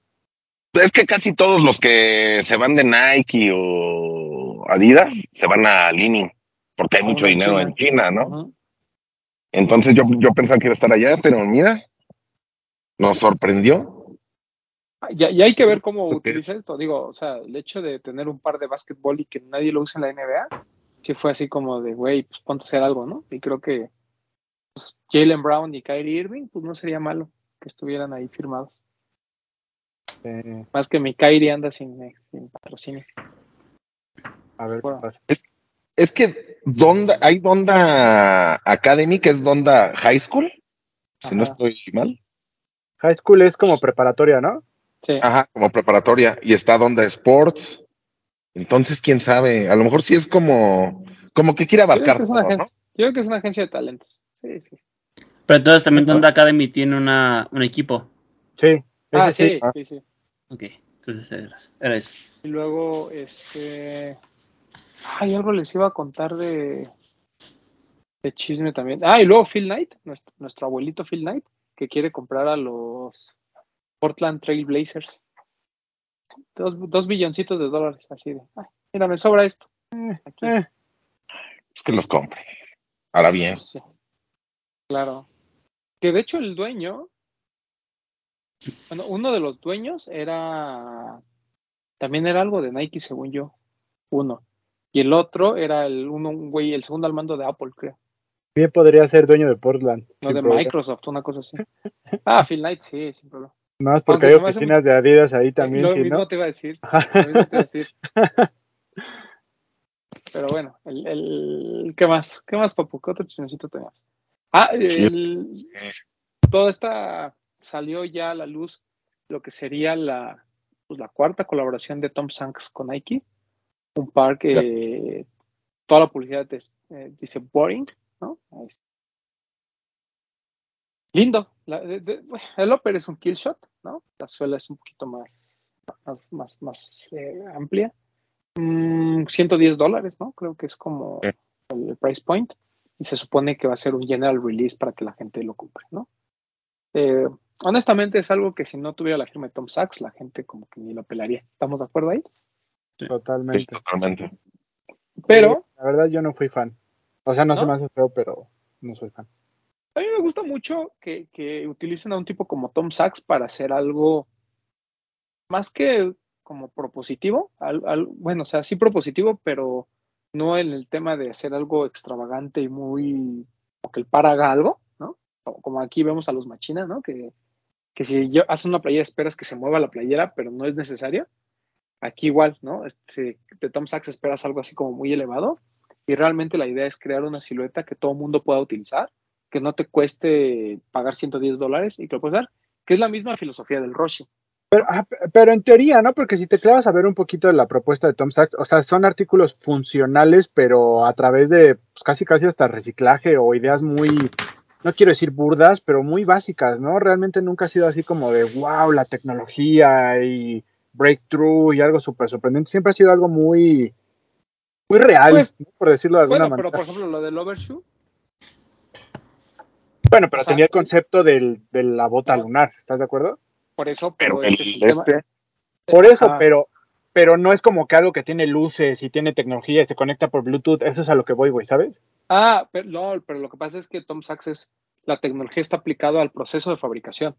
Es que casi todos los que se van de Nike o Adidas se van a Leaning, porque hay A mucho dinero China. en China, ¿no? Entonces yo, yo pensaba que iba a estar allá, pero mira, nos sorprendió. Ya, y hay que ver cómo ¿Esto qué utiliza esto. Digo, o sea, el hecho de tener un par de básquetbol y que nadie lo use en la NBA, sí fue así como de, güey, pues ponte a hacer algo, ¿no? Y creo que pues, Jalen Brown y Kyrie Irving, pues no sería malo que estuvieran ahí firmados. Eh, Más que mi Kyrie anda sin, eh, sin patrocinio. A ver Bueno. qué pasa. Es que Donda, hay Donda Academy, que es Donda High School, si no estoy mal. High school es como preparatoria, ¿no? Sí. Ajá, como preparatoria. Y está Donda Sports. Entonces, quién sabe, a lo mejor sí es como, como que quiere Yo creo, abarcar que es una todo, ¿no? agencia, yo creo que es una agencia de talentos. Sí, sí. Pero entonces también. Donda Academy tiene una, un equipo. Sí. Ah, sí, Ah, sí, sí. Ok, entonces era, era eso. Y luego, este. Ay, algo les iba a contar de. De chisme también. Ah, y luego Phil Knight, nuestro, nuestro abuelito Phil Knight, que quiere comprar a los Portland Trail Blazers. Dos, dos billoncitos de dólares, así de. Ay, mira, me sobra esto. Aquí. eh, Es que los compre. Ahora bien, sí. Claro. Que de hecho el dueño, bueno, uno de los dueños era, también era algo de Nike, según yo, uno. Y el otro era el uno, un güey, el segundo al mando de Apple, creo. Bien podría ser dueño de Portland. No, de problema. Microsoft, una cosa así. Ah, Phil Knight, sí, sin problema. Más porque Aunque hay oficinas de Adidas ahí Eh, también, lo sí, mismo ¿no? te iba a decir. *laughs* Lo mismo te iba a decir. Pero bueno, el, el, ¿qué más? ¿Qué más, papu? ¿Qué otro chismecito tenemos? Ah, el, toda esta salió ya a la luz lo que sería la, pues, la cuarta colaboración de Tom Hanks con Nike. Un par que toda la publicidad es- eh, dice boring, ¿no? Ahí está. Lindo. La- de- de- el upper es un kill shot, ¿no? La suela es un poquito más, más, más, más eh, amplia. Mm, 110 dólares, ¿no? Creo que es como el price point. Y se supone que va a ser un general release para que la gente lo compre, ¿no? Eh, honestamente es algo que si no tuviera la firma de Tom Sachs, la gente como que ni lo pelaría. ¿Estamos de acuerdo ahí? Sí, Totalmente. totalmente. Pero La verdad, yo no fui fan. O sea, no, se ¿No? me hace feo, pero no soy fan. a mí me gusta mucho que, que utilicen a un tipo como Tom Sachs para hacer algo más que como propositivo. al- al- bueno, o sea, sí propositivo, pero no en el tema de hacer algo extravagante y muy... como que el par haga algo, ¿no? Como- Como aquí vemos a los machinas, ¿no? Que, que si yo hacen una playera esperas que se mueva la playera, pero no es necesario. Aquí igual, ¿no? Este, de Tom Sachs esperas algo así como muy elevado y realmente la idea es crear una silueta que todo mundo pueda utilizar, que no te cueste pagar 110 dólares y que lo puedas dar, que es la misma filosofía del Roshi. Pero, ah, pero en teoría, ¿no? Porque si te clavas a ver un poquito de la propuesta de Tom Sachs, o sea, son artículos funcionales, pero a través de pues, casi casi hasta reciclaje o ideas muy, no quiero decir burdas, pero muy básicas, ¿no? Realmente nunca ha sido así como de, wow, la tecnología y breakthrough y algo súper sorprendente. Siempre ha sido algo muy, muy real, Pues, ¿no? por decirlo de alguna Bueno, pero manera. por ejemplo lo del overshoe, bueno, pero o sea, tenía el concepto del, de la bota lunar, ¿estás de acuerdo? por eso, pero, Pero este es el tema. este, Por eso, pero, pero no es como que algo que tiene luces y tiene tecnología y se conecta por Bluetooth. Eso es a lo que voy, güey, ¿sabes? Ah, pero, no, pero lo que pasa es que Tom Sachs es, la tecnología está aplicada al proceso de fabricación,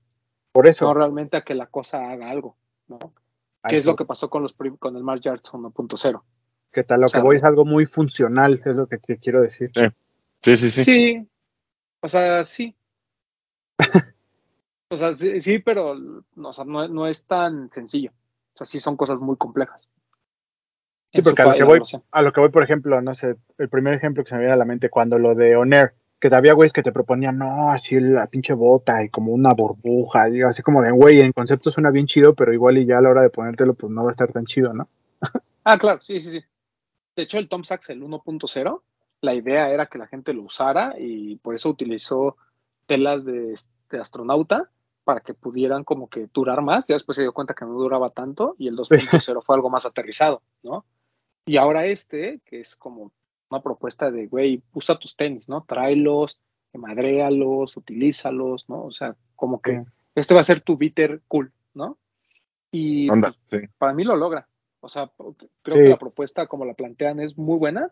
Por eso. no realmente a que la cosa haga algo, ¿no? Que es lo que pasó con los prim- con el March Arts 1.0. ¿Qué tal? Lo o sea, que voy es algo muy funcional, es lo que te quiero decir. sí, sí, sí. Sí. O sea, sí. *laughs* o sea, sí, sí, pero no, o sea, no, no es tan sencillo. O sea, sí son cosas muy complejas. Sí, porque a lo, que voy, a lo que voy, por ejemplo, no sé, el primer ejemplo que se me viene a la mente, cuando lo de Oner, que había güeyes que te proponían, no, así la pinche bota y como una burbuja, y así como de, güey, en concepto suena bien chido, pero igual y ya a la hora de ponértelo, pues no va a estar tan chido, ¿no? Ah, claro, sí, sí, sí. De hecho, el Tom Sachs, el 1.0, la idea era que la gente lo usara y por eso utilizó telas de, de astronauta para que pudieran como que durar más. Ya después se dio cuenta que no duraba tanto y el 2.0 *laughs* fue algo más aterrizado, ¿no? Y ahora este, que es como una propuesta de, güey, usa tus tenis, ¿no? Tráelos, madréalos, utilízalos, ¿no? O sea, como que Sí. este va a ser tu bitter cool, ¿no? Y Anda, pues, sí. para mí lo logra. O sea, creo Sí. que la propuesta como la plantean es muy buena,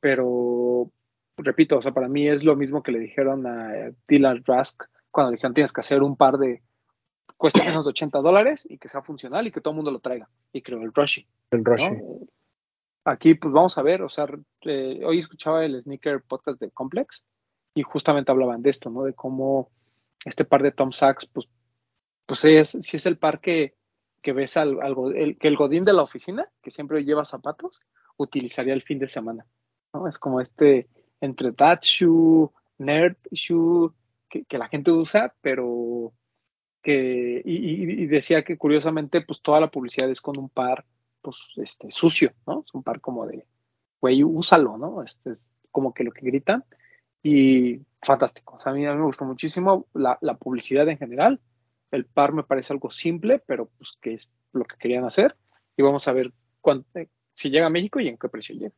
pero repito, o sea, para mí es lo mismo que le dijeron a Dylan Rusk cuando le dijeron tienes que hacer un par de cuesta menos de 80 dólares y que sea funcional y que todo el mundo lo traiga. Y creo el Rushy. El ¿no? Aquí, pues vamos a ver, o sea, eh, hoy escuchaba el Sneaker Podcast de Complex y justamente hablaban de esto, ¿no? De cómo este par de Tom Sachs, pues, pues es, si es el par que, que ves al, el, que el godín de la oficina, que siempre lleva zapatos, utilizaría el fin de semana, ¿no? Es como este, entre that shoe, nerd shoe, que, la gente usa, pero que, y- y decía que curiosamente, pues toda la publicidad es con un par, pues, este, sucio, ¿no? Es un par como de, güey, úsalo, ¿no? Este es como que lo que gritan. Y fantástico. O sea, a mí, a mí me gustó muchísimo la, la publicidad en general. El par me parece algo simple, pero pues que es lo que querían hacer. Y vamos a ver cuán- eh, si llega a México y en qué precio llega.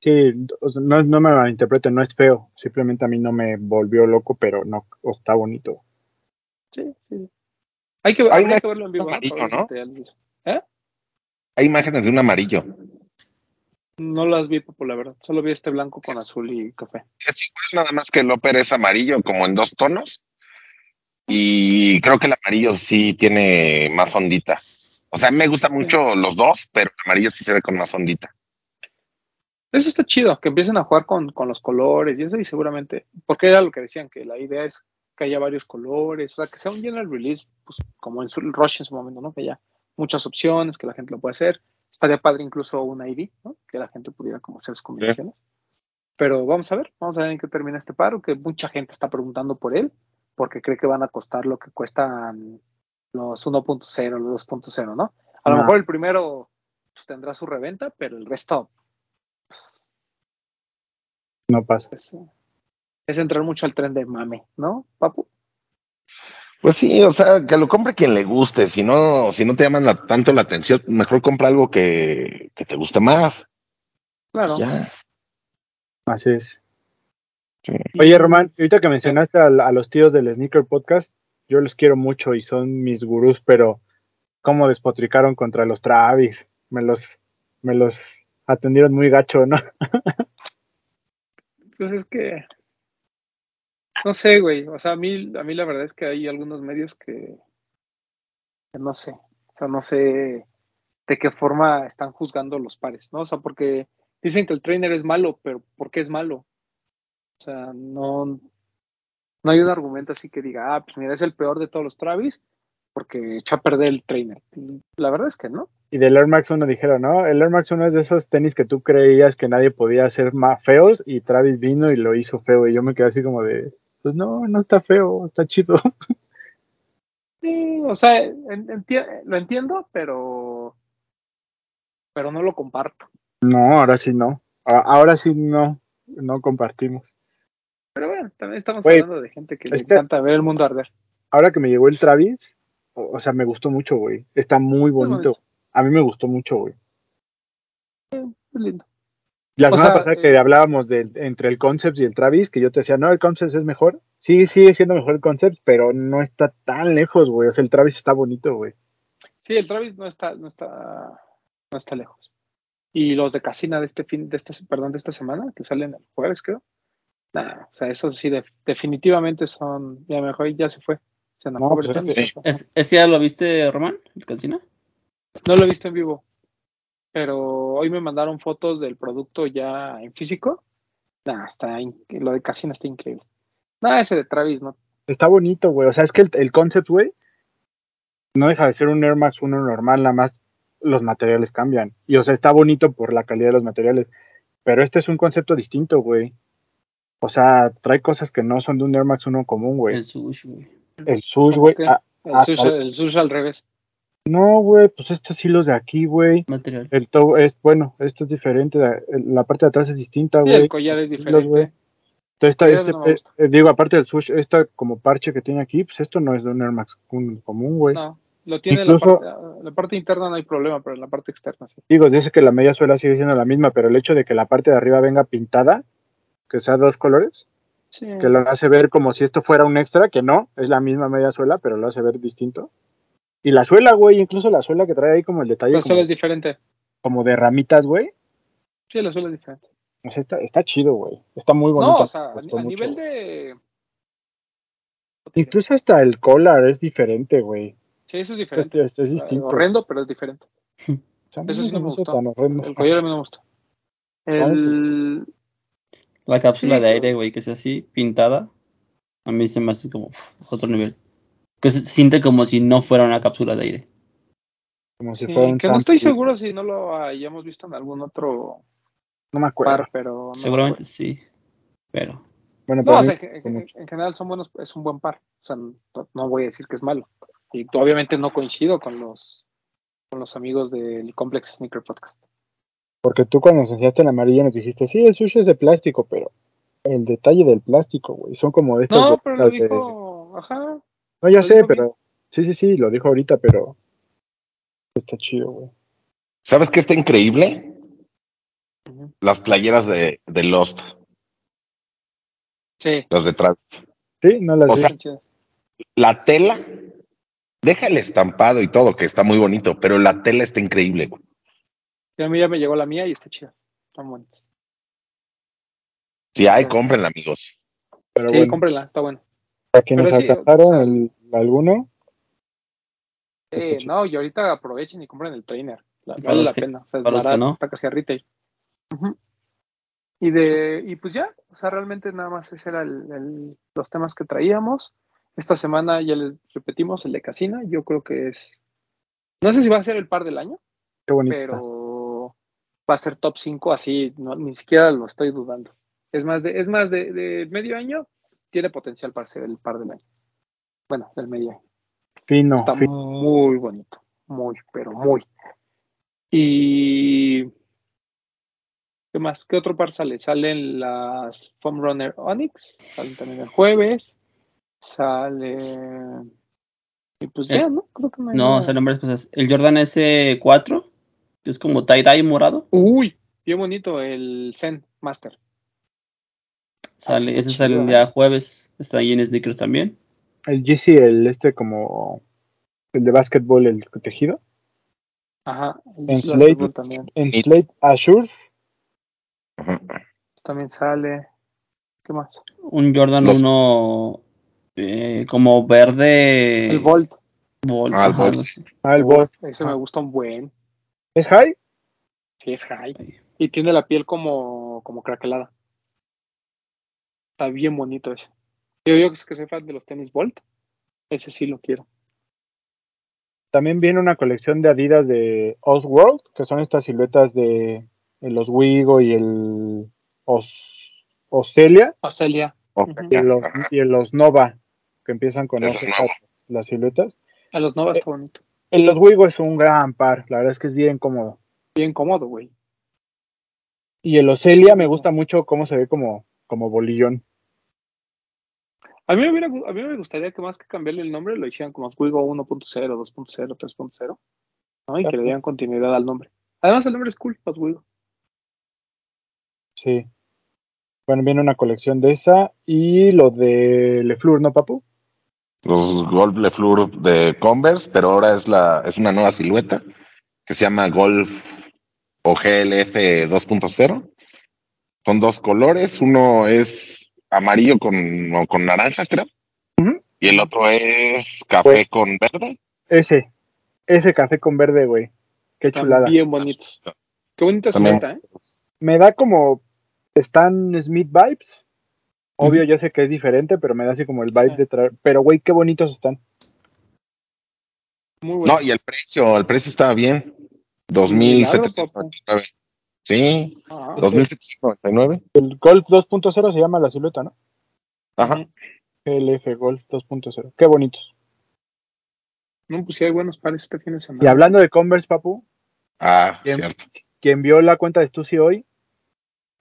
Sí, no, no me malinterpreten, no es feo, simplemente a mí no me volvió loco, pero no, o está bonito. Sí, sí. Hay que, Hay que verlo en vivo, ¿no? ¿Eh? Hay imágenes de un amarillo. No las vi, Papu, la verdad. Solo vi este blanco con azul y café. Es igual, nada más que el Oper es amarillo, como en dos tonos. Y creo que el amarillo sí tiene más ondita. O sea, me gustan mucho los dos, pero el amarillo sí se ve con más ondita. Eso está chido, que empiecen a jugar con, con los colores y eso, y seguramente, porque era lo que decían, que la idea es que haya varios colores, o sea, que sea un general release, pues como en su Rush en su momento, ¿no? Que haya muchas opciones, que la gente lo pueda hacer. Estaría padre incluso un ID, ¿no? Que la gente pudiera como hacer sus combinaciones. Pero vamos a ver, vamos a ver en qué termina este paro, que mucha gente está preguntando por él, porque cree que van a costar lo que cuestan los 1.0, los 2.0, ¿no? A lo No. mejor el primero pues, tendrá su reventa, pero el resto pues, No pasa. es, es entrar mucho al tren de mame, ¿no, Papu? Pues sí, o sea, que lo compre quien le guste. Si no, si no te llaman la- tanto la atención, mejor compra algo que, que te guste más. Claro. Ya. Así es. Sí. Oye, Román, ahorita que mencionaste a, a los tíos del Sneaker Podcast, yo los quiero mucho y son mis gurús, pero cómo despotricaron contra los Travis. Me los, me los atendieron muy gacho, ¿no? *laughs* Pues es que. No sé, güey. O sea, a mí, a mí la verdad es que hay algunos medios que. no sé. O sea, no sé de qué forma están juzgando los pares, ¿no? O sea, porque dicen que el trainer es malo, pero ¿por qué es malo? O sea, no. No hay un argumento así que diga, ah, pues mira, es el peor de todos los Travis porque echó a perder el trainer. La verdad es que no. Y del Air Max 1 dijeron, ¿no? El Air Max 1 es de esos tenis que tú creías que nadie podía hacer más feos y Travis vino y lo hizo feo y yo me quedé así como de, pues no, no está feo, está chido. *laughs* Sí, o sea, enti- lo entiendo, pero. Pero no lo comparto. No, ahora sí no. Ahora sí no, no compartimos. Pero bueno, también estamos hablando de gente que le que- encanta ver el mundo arder. Ahora que me llegó el Travis, o, o sea, me gustó mucho, güey. Está muy bonito. bonito. A mí me gustó mucho, güey. Es lindo. La O semana sea, pasada eh, que hablábamos de, entre el Concepts y el Travis, que yo te decía, no, el Concepts es mejor. Sí, sigue siendo mejor el Concepts, pero no está tan lejos, güey. O sea, el Travis está bonito, güey. Sí, el Travis no está, no está, no está lejos. Y los de Casina de este fin, de esta, perdón, de esta semana, que salen el jueves, creo. Nah, o sea, esos sí de- definitivamente son, ya mejor ya se fue. Se enojó No, pues sí. ¿Es, ¿Ese ya lo viste, Román? ¿El Cancina? No lo he visto en vivo, pero hoy me mandaron fotos del producto ya en físico. Nah, está, lo de Casina está increíble. Nada, ese de Travis, ¿no? Está bonito, güey. O sea, es que el, el Concept, güey, no deja de ser un Air Max 1 normal, nada más los materiales cambian. Y, o sea, está bonito por la calidad de los materiales. Pero este es un concepto distinto, güey. O sea, trae cosas que no son de un Air Max 1 común, güey. El sushi, güey. El sush, ¿Cómo güey. ah, El, ah, el sushi al revés. No, güey, pues estos hilos de aquí, güey. Material. El to es, bueno, esto es diferente. La, la parte de atrás es distinta, Sí, güey. el collar es Hilos, güey. diferente. Entonces, esta- este, no eh, digo, aparte del sush, esta como parche que tiene aquí, pues esto no es de un Air Max común, güey. No, lo tiene Incluso- la, parte, la parte interna no hay problema, pero en la parte externa sí. Digo, dice que la media suela sigue siendo la misma, pero el hecho de que la parte de arriba venga pintada, que sea dos colores, Sí. que lo hace ver como si esto fuera un extra, que no, es la misma media suela, pero lo hace ver distinto. Y la suela, güey, incluso la suela que trae ahí como el detalle La suela como, es diferente. como de ramitas, güey. Sí, la suela es diferente. O sea, está, está chido, güey. Está muy bonito. No, o sea, me a, gustó a mucho, nivel de. Incluso hasta el collar es diferente, güey. Sí, eso es Este, diferente. este es Eh, distinto. horrendo, pero es diferente. *laughs* O sea, Eso sí no me hizo gustó. tan horrendo. El collar a mí no me gusta. El. La cápsula Sí, de aire, güey, que sea así, pintada. A mí se me hace como uf, otro nivel. Que se siente como si no fuera una cápsula de aire. Como si sí, fuera un que no estoy seguro si no lo hayamos visto en algún otro No me acuerdo. par, pero. no Seguramente me sí. Pero. Bueno, No, o sea, en, general son buenos, es un buen par. O sea, no, no voy a decir que es malo. Y obviamente no coincido con los con los amigos del Complex Sneaker Podcast. Porque tú cuando nos enseñaste el amarillo nos dijiste, sí, el sushi es de plástico, pero el detalle del plástico, güey, son como estas No, pero lo de- dijo, ajá. No, ya sé, pero... Sí, sí, sí, lo dijo ahorita, pero... Está chido, güey. ¿Sabes qué está increíble? Las playeras de, de Lost, Sí, las de Travis. Sí, no las O sea. La tela, deja el estampado y todo, que está muy bonito, pero la tela está increíble. güey. A mí ya me llegó la mía y está chida. están bonitos. Si hay, cómprenla, amigos. Pero sí, bueno, cómprenla, está bueno. Para quienes sí, alcanzaron o sea, el, alguno, Sí, no, y ahorita aprovechen y compren el trainer. La- vale la que- pena. O sea, es barato, no. está casi a retail. Y de, y pues ya, o sea, realmente nada más ese era el, el- los temas que traíamos. Esta semana ya les repetimos el de Casina, yo creo que es, no sé si va a ser el par del año, qué bonito está. pero va a ser top 5 así, no, ni siquiera lo estoy dudando. Es más de, es más de, de medio año, tiene potencial para ser el par del año. Bueno, del medio año. Fino, Está fino. muy bonito, muy, pero muy. Y ¿qué más? ¿Qué otro par sale? Salen las Foam Runner Onyx, salen también el jueves. Sale y pues Eh, ya, ¿no? Creo que no hay No, salen varias cosas. El Jordan S4, que es como tie-dye morado, Uy, bien bonito el Zen Master. Sale, está ese sale el día jueves. Está ahí en sneakers también. El GC, el este como el de básquetbol, el tejido. Ajá, el En Slate, también, en Slate Azure, también sale. ¿Qué más? Un Jordan Los- 1 eh, como verde. El Volt. Volt, Ah, el Volt. ah, el Uf, Bolt. Ese me gusta un buen. ¿Es high? Sí, es high. Y tiene la piel como, como craquelada. Está bien bonito ese. Yo, yo que soy fan de los tenis Volt, ese sí lo quiero. También viene una colección de Adidas de Osworld, que son estas siluetas de, los Wigo y el Os, Ocelia Ocelia, y los, y los Nova, que empiezan con Ese Os es nuevo. las siluetas. a los Nova está bonito. El los Wigo es un gran par, la verdad es que es bien cómodo. Bien cómodo, güey. Y el Ocelia me gusta mucho cómo se ve como, como bolillón. A mí, me hubiera a mí me gustaría que más que cambiarle el nombre lo hicieran como Oswego 1.0, 2.0, 3.0. ¿no? Y que le dieran continuidad al nombre. Además, el nombre es cool, Oswego. Sí. Bueno, viene una colección de esa y lo de Lefleur, ¿no, papu? Los Golf Le Fleur de Converse, pero ahora es la es una nueva silueta que se llama Golf o GLF 2.0. Son dos colores, uno es amarillo con, o con naranja, creo, y el otro es café Pues- con verde. Ese, ese café con verde, güey. Qué Están chulada. bien bonitos. Qué bonita silueta, ¿eh? Me da como Stan Smith vibes. Obvio, yo sé que es diferente, pero me da así como el vibe Sí. de traer. Pero, güey, qué bonitos están. Muy bueno. No, y el precio, el precio estaba bien. Milagro, 2.799. Sí, Ajá. 2.799. El Golf 2.0 se llama la silueta, ¿no? Ajá. GLF Golf 2.0. Qué bonitos. No, pues sí hay buenos pares este fin de semana. Y hablando de Converse, papu, Ah, Bien. cierto. quien vio la cuenta de Stussy hoy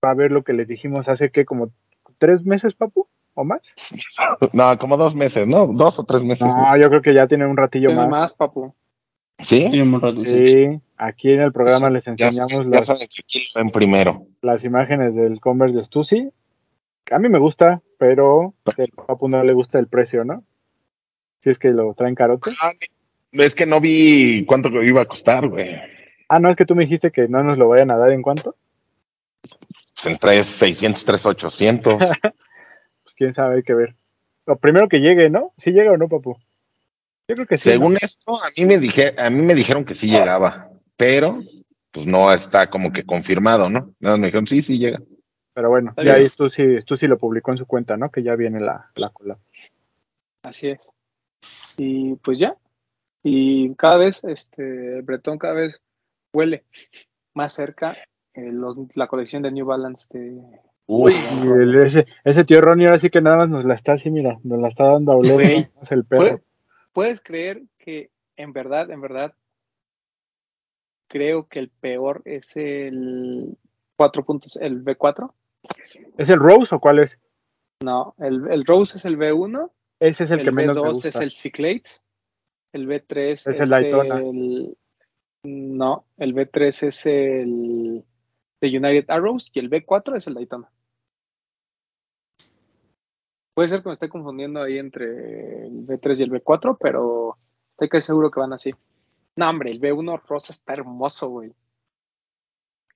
va a ver lo que les dijimos hace que como tres meses, papu, o más. *laughs* No, como dos meses, ¿no? Dos o tres meses. No, yo creo que ya tienen un ratillo Tiene más. más, papu. ¿Sí? Tiene un rato, sí. Sí, aquí en el programa les Ya enseñamos ya las, primero. las imágenes del Converse de Stussy. A mí me gusta, pero al papu no le gusta el precio, ¿no? Si es que lo traen carote. Ah, Es que no vi cuánto iba a costar, güey. Ah, no, es que tú me dijiste que no nos lo vayan a dar en cuánto. Entre 600, 3, 800. Pues quién sabe, hay que ver. Lo primero que llegue, ¿no? ¿Sí llega o no, papu? Yo creo que sí. Según ¿no? esto, a mí me dije, a mí me dijeron que sí llegaba, pero pues no está como que confirmado, ¿no? Nada, más me dijeron, sí, sí llega. Pero bueno, Está ya ahí tú sí, tú sí lo publicó en su cuenta, ¿no? Que ya viene la, la cola. Así es. Y pues ya. Y cada vez, este, Bretón cada vez huele más cerca eh, los- la colección de New Balance de... Uy, Y el- ese, ese tío Ronnie ahora sí que nada más nos la está así, mira, nos la está dando a oler el perro. ¿Puedes, puedes creer que en verdad, en verdad, creo que el peor es el 4 puntos, el B4? ¿Es el Rose o cuál es? No, el, el Rose es el B1, Ese es el, el, que menos me B2 gusta. es el Cyclade, el B3 es, Es el Daytona. el- No, el B3 es el de United Arrows y el B4 es el Daytona. Puede ser que me esté confundiendo ahí entre el B3 y el B4, pero estoy casi seguro que van así. No, hombre, el B1 rosa está hermoso, güey.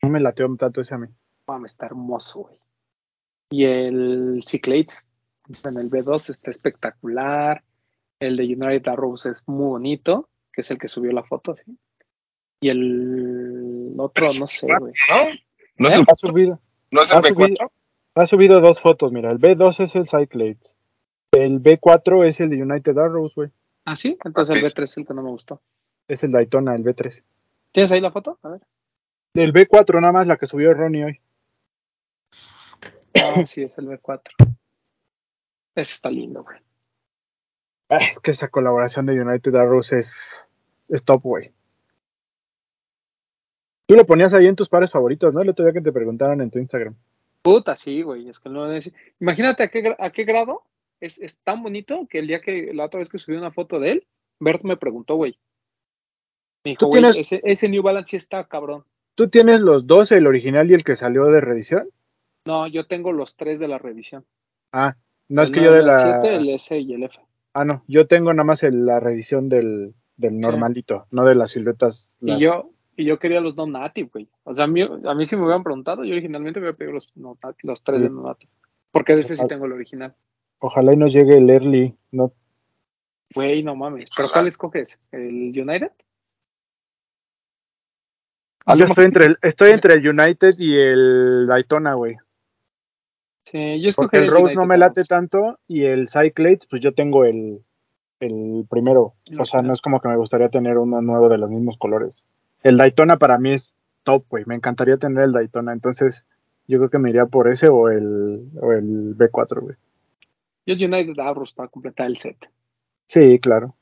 No me lateó tanto ese a mí. Mames, está hermoso, güey. Y el Cyclades en el B2 está espectacular. El de United Arrows es muy bonito, que es el que subió la foto, así. Y el otro, no sé, güey. ¿No? ¿No es el, Ha subido, no es el ha subido- B4? Ha subido dos fotos, mira. El B2 es el Cyclades. El B4 es el de United Arrows, güey. ¿Ah, sí? Entonces el B3 es el que no me gustó. Es el Daytona, el B3. ¿Tienes ahí la foto? A ver. El B4 nada más, la que subió Ronnie hoy. Ah, sí, es el B4. Ese está lindo, güey. Ah, Es que esa colaboración de United Arrows es, es top, güey. Tú lo ponías ahí en tus pares favoritos, ¿no? El otro día que te preguntaron en tu Instagram. Puta, sí, güey. Es que no es... Imagínate a qué, a qué grado es, es tan bonito que el día que la otra vez que subí una foto de él, Bert me preguntó, güey. Me dijo, ¿Tú güey, tienes- ese, ese New Balance sí está cabrón. ¿Tú tienes los dos, el original y el que salió de reedición? No, yo tengo los tres de la revisión. Ah, no es El que yo de la... 997, el S y el F. Ah, no, yo tengo nada más el- la reedición del, del normalito, no de las siluetas. Y yo, y yo quería los no native, güey. O sea, a mí, a mí si me hubieran preguntado, yo originalmente me hubiera pedido los, no native, los tres Sí. de no native. Porque de ese sí tengo el original. Ojalá y nos llegue el early. No, Güey, no mames. ¿Pero cuál escoges? ¿El United? yo estoy entre, el, estoy entre el United y el Daytona, güey. Sí, yo Porque escogería el Rose United no me late tanto y el Cyclades, pues yo tengo el, el primero. O sea, no es como que me gustaría tener uno nuevo de los mismos colores. El Daytona para mí es top, güey. Me encantaría tener el Daytona. Entonces, yo creo que me iría por ese o el, o el B4, güey. Yo United Arrows para completar el set. Sí, claro.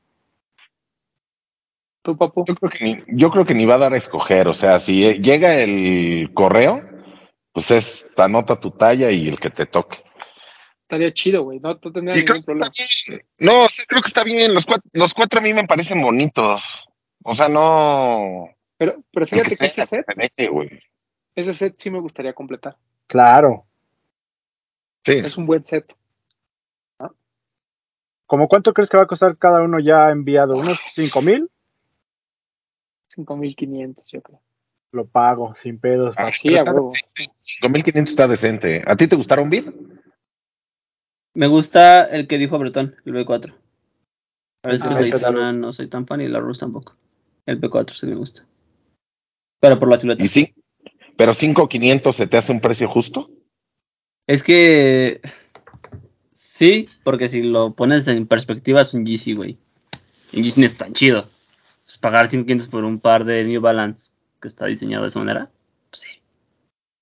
¿Tú, papu? Yo creo, que ni, yo creo que ni va a dar a escoger. O sea, si eh, llega el correo, pues es, anota tu talla y el que te toque. Estaría chido, güey. No, no tendría Y creo ningún que está problema. bien. No, sí, creo que está bien. Los cuatro, los cuatro a mí me parecen bonitos. O sea, no. Pero, pero fíjate que ese set, ese set sí me gustaría completar. Claro. Sí. Es un buen set. ¿Cómo cuánto crees que va a costar cada uno ya enviado? ¿Unos cinco mil? 5500, yo creo. Lo pago, sin pedos. Ah, papi. Sí, a huevo. 5500 está decente. ¿A ti te gustaron bien? Me gusta el que dijo Bretón, el B4. A veces Ah, que Daytona no soy tan fan y la Rus tampoco. El B4 sí me gusta. Pero por la silueta. ¿Y sí? ¿Pero 5500 se te hace un precio justo? Es que sí, porque si lo pones en perspectiva es un GC, güey. Un GC no es tan chido. Pues pagar 500 por un par de New Balance que está diseñado de esa manera, pues sí.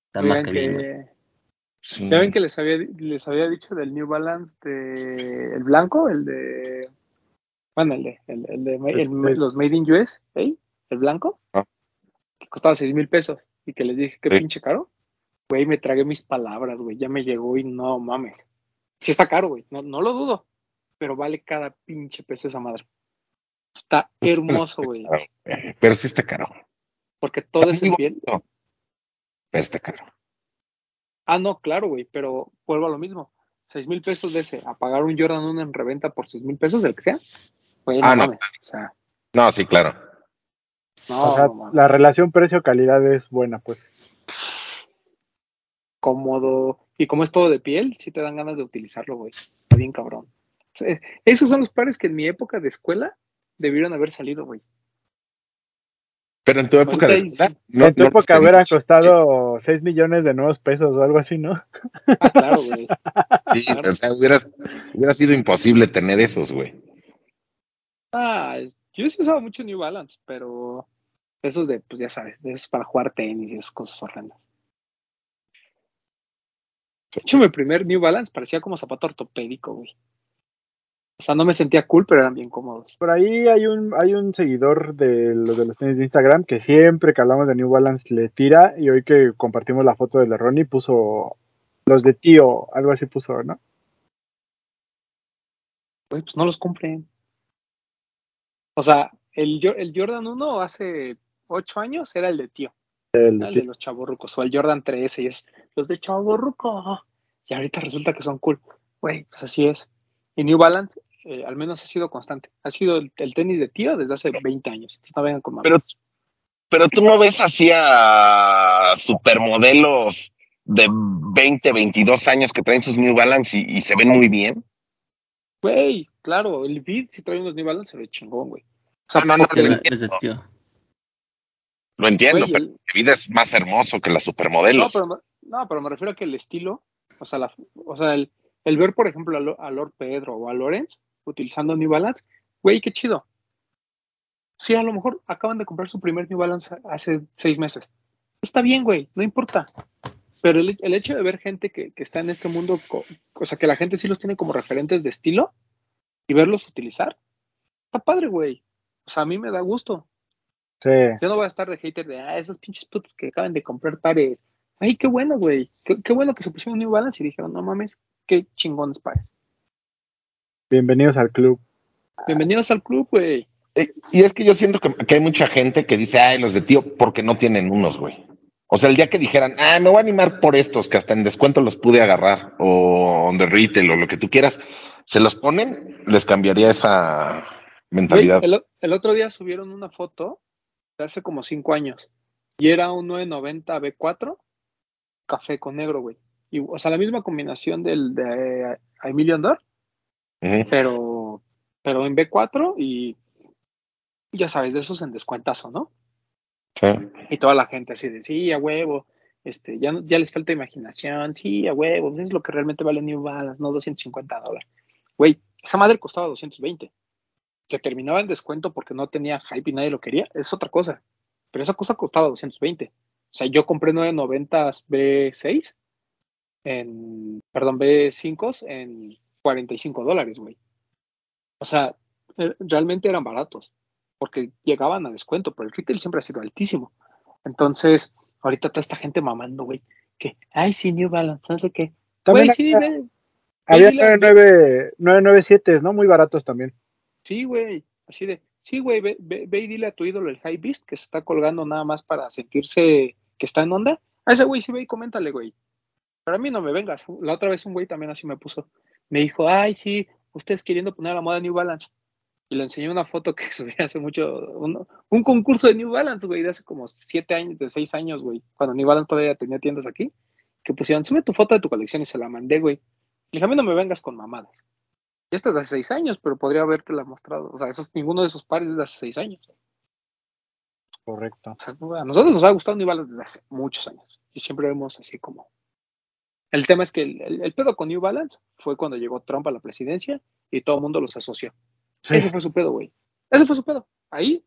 Está más Oigan que bien, güey. que- Sí. Ya ven que les había, les había dicho del New Balance de el blanco, el de bueno, el de, el, el de el- El- los Made in US, ¿eh? el blanco, Ah. Que costaba seis mil pesos y que les dije Sí. pinche caro. Güey, me tragué mis palabras, güey, ya me llegó y no mames. Sí está caro, güey, no, no lo dudo, pero vale cada pinche peso esa madre. Está *laughs* hermoso, güey, Pero sí está caro. porque todo Está es en piel. Pero está caro. Ah, no, claro, güey, pero vuelvo a lo mismo. Seis mil pesos de ese, a pagar un Jordan 1 en reventa por seis mil pesos, el que sea. Güey, no Ah, no. O sea, No, sí, claro. No, O sea, no mames. la relación precio-calidad es buena, pues. Cómodo. Y como es todo de piel, sí te dan ganas de utilizarlo, güey. Está bien cabrón. Esos son los pares que en mi época de escuela debieron haber salido, güey. Pero en tu época de escuela, no- en tu no época hubiera tenías. costado 6 millones de nuevos pesos o algo así, ¿no? Ah, claro, güey. Sí, o sea, hubiera, hubiera sido imposible tener esos, güey. Ah, yo sí usaba mucho New Balance, pero esos de, pues ya sabes, esos para jugar tenis y esas cosas horrendas. De hecho, mi primer New Balance parecía como zapato ortopédico, güey. O sea, no me sentía cool, pero eran bien cómodos. Por ahí hay un, hay un seguidor de los de los tenis de Instagram que siempre que hablamos de New Balance le tira y hoy que compartimos la foto de la Ronnie puso los de tío, algo así puso, ¿no? Güey, pues no los compren. O sea, el, el Jordan 1 hace ocho años era el de tío, El de el de tío. los chavorrucos, o el Jordan 13 y es los de chavorruco. Y ahorita resulta que son cool. Güey, pues así es. Y New Balance, eh, al menos ha sido constante. Ha sido el, el tenis de tío desde hace 20 años. Entonces, no vengan con Pero, pero tú no ves así a supermodelos de 20, 22 años que traen sus New Balance y, y se ven muy bien. Güey, claro, el Beat si trae unos New Balance se ve chingón, güey. O sea, No, no, no, tío. Lo entiendo, Güey, pero el- mi vida es más hermoso que las No, supermodelos. pero, me- no, pero me refiero a que el estilo, o sea, la, o sea el, el ver, por ejemplo, a, Lo- a Lord Pedro o a Lorenz utilizando New Balance, güey, qué chido. Sí, a lo mejor acaban de comprar su primer New Balance hace seis meses. Está bien, güey, no importa. Pero el, el hecho de ver gente que, que está en este mundo, co- o sea, que la gente sí los tiene como referentes de estilo y verlos utilizar, está padre, güey. O sea, a mí me da gusto. Sí. Yo no voy a estar de hater de, ah, esos pinches putos que acaban de comprar pares. Ay, qué bueno, güey. Qué, qué bueno que se pusieron New Balance y dijeron, no mames, qué chingones pares. Bienvenidos al club. Bienvenidos al club, güey. Eh, Y es que yo siento que, que hay mucha gente que dice, ay, los de tío, porque no tienen unos, güey. O sea, el día que dijeran, ah, me voy a animar por estos, que hasta en descuento los pude agarrar, o on the retail, o lo que tú quieras, se los ponen, les cambiaría esa mentalidad. el, otro día subieron una foto hace como cinco años y era un 990 B4 café con negro, güey. Y, o sea, la misma combinación del de Emilio Andor, pero, pero en B4 y ya sabes, de esos en descuentazo, ¿no? Sí. Y toda la gente así de, sí, a huevo, este, ya, ya les falta imaginación, sí, a huevo, eso es lo que realmente vale New Balance, no 250 dólares. Güey, esa madre costaba 220. Que terminaba en descuento porque no tenía hype y nadie lo quería, es otra cosa. Pero esa cosa costaba 220. O sea, yo compré 990 B6 en, perdón, B5 en 45 dólares, güey. O sea, eh, realmente eran baratos porque llegaban a descuento, pero el retail siempre ha sido altísimo. Entonces, ahorita toda esta gente mamando, güey, que, ay, sí, New Balance, no sé qué. También Güey, sí, había, había dile a- 99 997, ¿no? Muy baratos también. Sí, güey, así de, sí, güey, ve, ve- ve y dile a tu ídolo, el High Beast, que se está colgando nada más para sentirse que está en onda. A ese güey sí ve y coméntale, güey. Pero a mí no me vengas. La otra vez un güey también así me puso. Me dijo, ay, sí, ustedes queriendo poner a la moda New Balance. Y le enseñé una foto que *laughs* subí hace mucho, un, un concurso de New Balance, güey, de hace como siete años, de seis años, güey, cuando New Balance todavía tenía tiendas aquí, que pusieron, sube tu foto de tu colección y se la mandé, güey. Le dije, a mí no me vengas con mamadas. Esta es de hace seis años, pero podría haberte la mostrado. O sea, esos, ninguno de esos pares es de hace seis años. Correcto. O sea, a nosotros nos ha gustado New Balance desde hace muchos años. Y siempre vemos así como. El tema es que el, el- el pedo con New Balance fue cuando llegó Trump a la presidencia y todo el mundo los asoció. Sí. Ese fue su pedo, güey. Ese fue su pedo. Ahí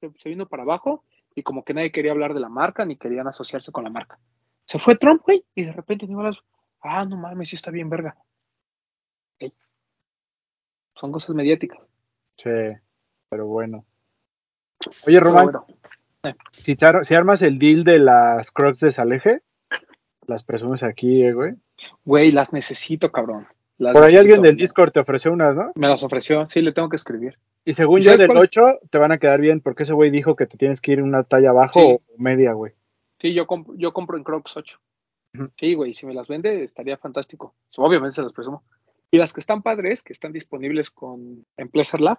se, se vino para abajo y como que nadie quería hablar de la marca ni querían asociarse con la marca. Se fue Trump, güey, y de repente New Balance, ah, no mames, sí está bien verga. Son cosas mediáticas. Sí, pero bueno. Oye, Román, bueno, si, armas el deal de las Crocs de Saleje, las presumes aquí, eh, güey. güey, las necesito, cabrón. Las Por ahí alguien del Discord te ofreció unas, ¿no? Me las ofreció, sí, le tengo que escribir. Y según ¿Y yo, del cuál es? 8 te van a quedar bien, porque ese güey dijo que te tienes que ir una talla abajo Sí. o media, güey. Sí, yo, comp- yo compro en Crocs 8. Ujú. Sí, güey, si me las vende estaría fantástico. Obviamente se las presumo. Y las que están padres, que están disponibles con en Pleasure Lab,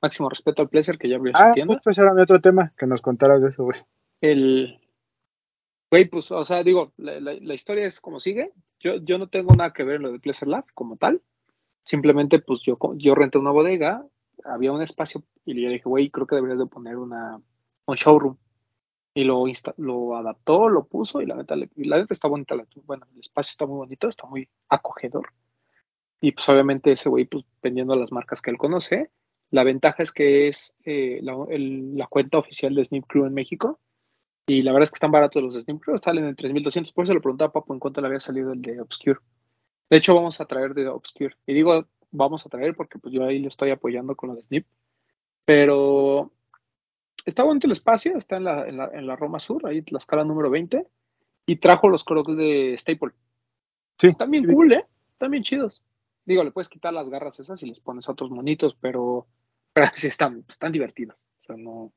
máximo respeto al Pleasure que ya abrió Ah, su tienda. justo ese era mi otro tema, que nos contaras de eso, güey. El güey, pues, o sea, digo, la, la- la historia es como sigue. Yo, yo no tengo nada que ver en lo de Pleasure Lab como tal. Simplemente, pues yo, yo renté una bodega, había un espacio y le dije, güey, creo que deberías de poner una, un showroom. Y lo, insta- lo adaptó, lo puso y la neta, la neta está bonita. La, bueno, el espacio está muy bonito, está muy acogedor. Y pues obviamente ese güey, pues vendiendo las marcas que él conoce. La ventaja es que es eh, la, el- la cuenta oficial de Snip Crew en México. Y la verdad es que están baratos los de Snip Crew, salen en 3200. Por eso le preguntaba a Papo en cuánto le había salido el de Obscure. De hecho, vamos a traer de Obscure. Y digo, vamos a traer porque pues yo ahí lo estoy apoyando con los de Snip. Pero está bonito el espacio, está en la, en la, en la Roma Sur, ahí la escala número 20. Y trajo los crocs de Staple. Sí. Están bien cool, ¿eh? Están bien chidos. Digo, le puedes quitar las garras esas y les pones otros monitos, pero, *laughs* pero sí están, están divertidos. O sea, no,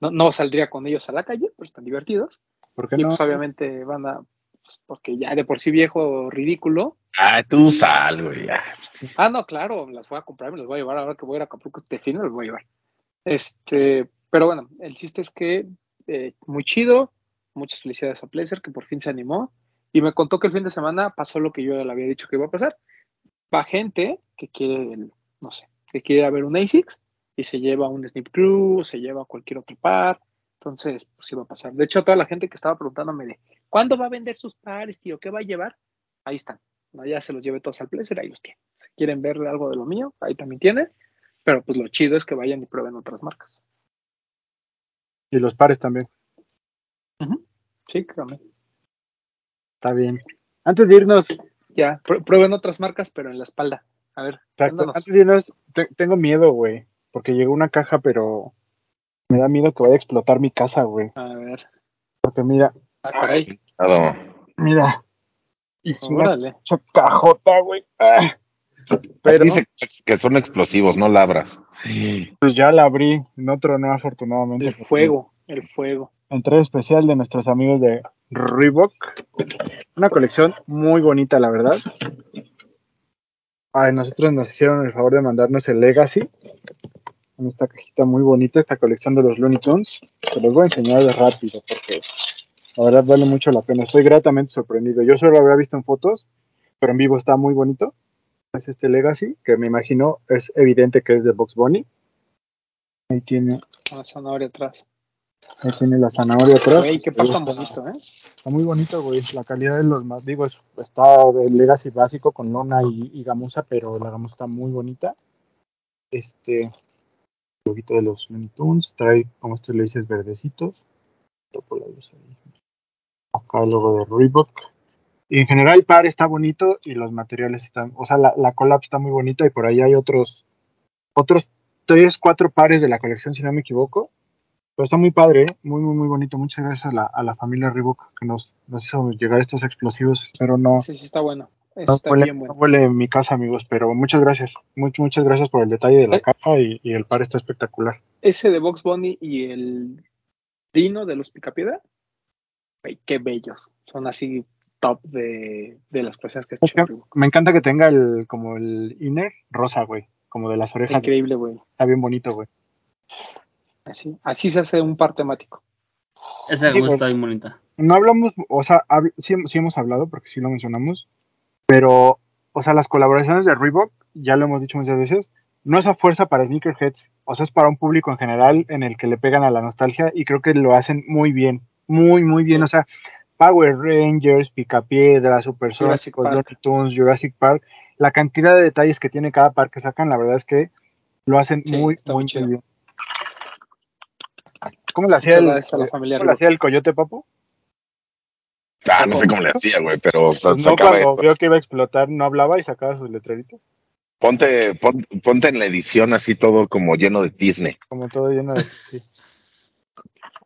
no, no saldría con ellos a la calle, pero están divertidos. ¿Por qué Y no? pues obviamente van a, pues, porque ya de por sí viejo, ridículo. Ah, tú sal, güey. ya. Ah, no, claro, las voy a comprar, me las voy a llevar ahora que voy a ir a Acapulco este fin, me las voy a llevar. Este, pero bueno, el chiste es que eh, muy chido, muchas felicidades a Pleasure que por fin se animó Y me contó que el fin de semana pasó lo que yo le había dicho que iba a pasar. Va gente que quiere, el- no sé, que quiere a ver un ASICS y se lleva un Snip Crew, se lleva cualquier otro par. Entonces, pues iba a pasar. De hecho, toda la gente que estaba preguntándome de ¿cuándo va a vender sus pares, tío? ¿Qué va a llevar? Ahí están. No, ya se los lleve todos al Placer, ahí los tiene. Si quieren ver algo de lo mío, ahí también tiene. Pero pues lo chido es que vayan y prueben otras marcas. Y los pares también. Sí, créame. Está bien. Antes de irnos, Ya, pr- prueben otras marcas, pero en la espalda. A ver, exacto, antes de irnos, te- tengo miedo, güey. Porque llegó una caja, pero me da miedo que vaya a explotar mi casa, güey. A ver. Porque mira, Ah, caray. Claro. mira. Y una cajota, güey. Ah. Pero dice que son explosivos, no labras. pues ya la abrí. No tronó afortunadamente. El fuego, el fuego. Entrega especial de nuestros amigos de Reebok. Una colección muy bonita, la verdad. Ay, nosotros nos hicieron el favor de mandarnos el Legacy. En esta cajita muy bonita, esta colección de los Looney Tunes. Se los voy a enseñar de rápido porque la verdad vale mucho la pena. Estoy gratamente sorprendido. Yo solo lo había visto en fotos, pero en vivo está muy bonito. Es este Legacy, que me imagino es evidente que es de Box Bunny. Ahí tiene, Una zanahoria atrás. Ahí tiene la zanahoria atrás. Güey, qué bonito, ¿eh? Está muy bonito, güey. La calidad de los más, digo, es- está Legacy básico con lona y, y gamuza, pero la gamuza está muy bonita. Este, poquito de los Looney Tunes, trae, como estos le dices, verdecitos. Acá el logo de Reebok. Y en general el par está bonito y los materiales están, o sea, la, la collab está muy bonita y por ahí hay otros, otros tres, cuatro pares de la colección, si no me equivoco. Pero está muy padre, ¿eh? muy, muy, muy bonito. Muchas gracias a la, a la familia Reebok que nos, nos hizo llegar estos explosivos. Espero no, Sí, sí, está bueno. no, Está huele, bien no bueno. huele en mi casa, amigos. Pero muchas gracias. Much- muchas gracias por el detalle de la Eh. caja y, y el par está espectacular. Ese de Box Bunny y el Dino de los Picapiedra, qué bellos. Son así top de, de las colecciones que Es hecho. me encanta que tenga el como el inner rosa, güey. Como de las orejas. increíble, güey. Está bien bonito, güey. Así, así se hace un par temático. Esa Digo- está bien bonita. No hablamos, o sea, hab- sí, sí hemos hablado porque sí lo mencionamos, pero, o sea, las colaboraciones de Reebok, ya lo hemos dicho muchas veces, no es a fuerza para sneakerheads, o sea, es para un público en general en el que le pegan a la nostalgia y creo que lo hacen muy bien, muy, muy bien, o sea, Power Rangers, Picapiedra, Super Jurassic Park. Looney Tunes, Jurassic Park, la cantidad de detalles que tiene cada par que sacan, la verdad es que lo hacen Sí, muy, está muy, bien. ¿Cómo le hacía el, gracias a la familia cómo le hacía el coyote, papu? Ah, no sé cómo le hacía, güey, pero no, cuando vio que iba a explotar, no hablaba y sacaba sus letreritos. Ponte, pon- ponte en la edición así todo como lleno de tizne. Como todo lleno de. Sí.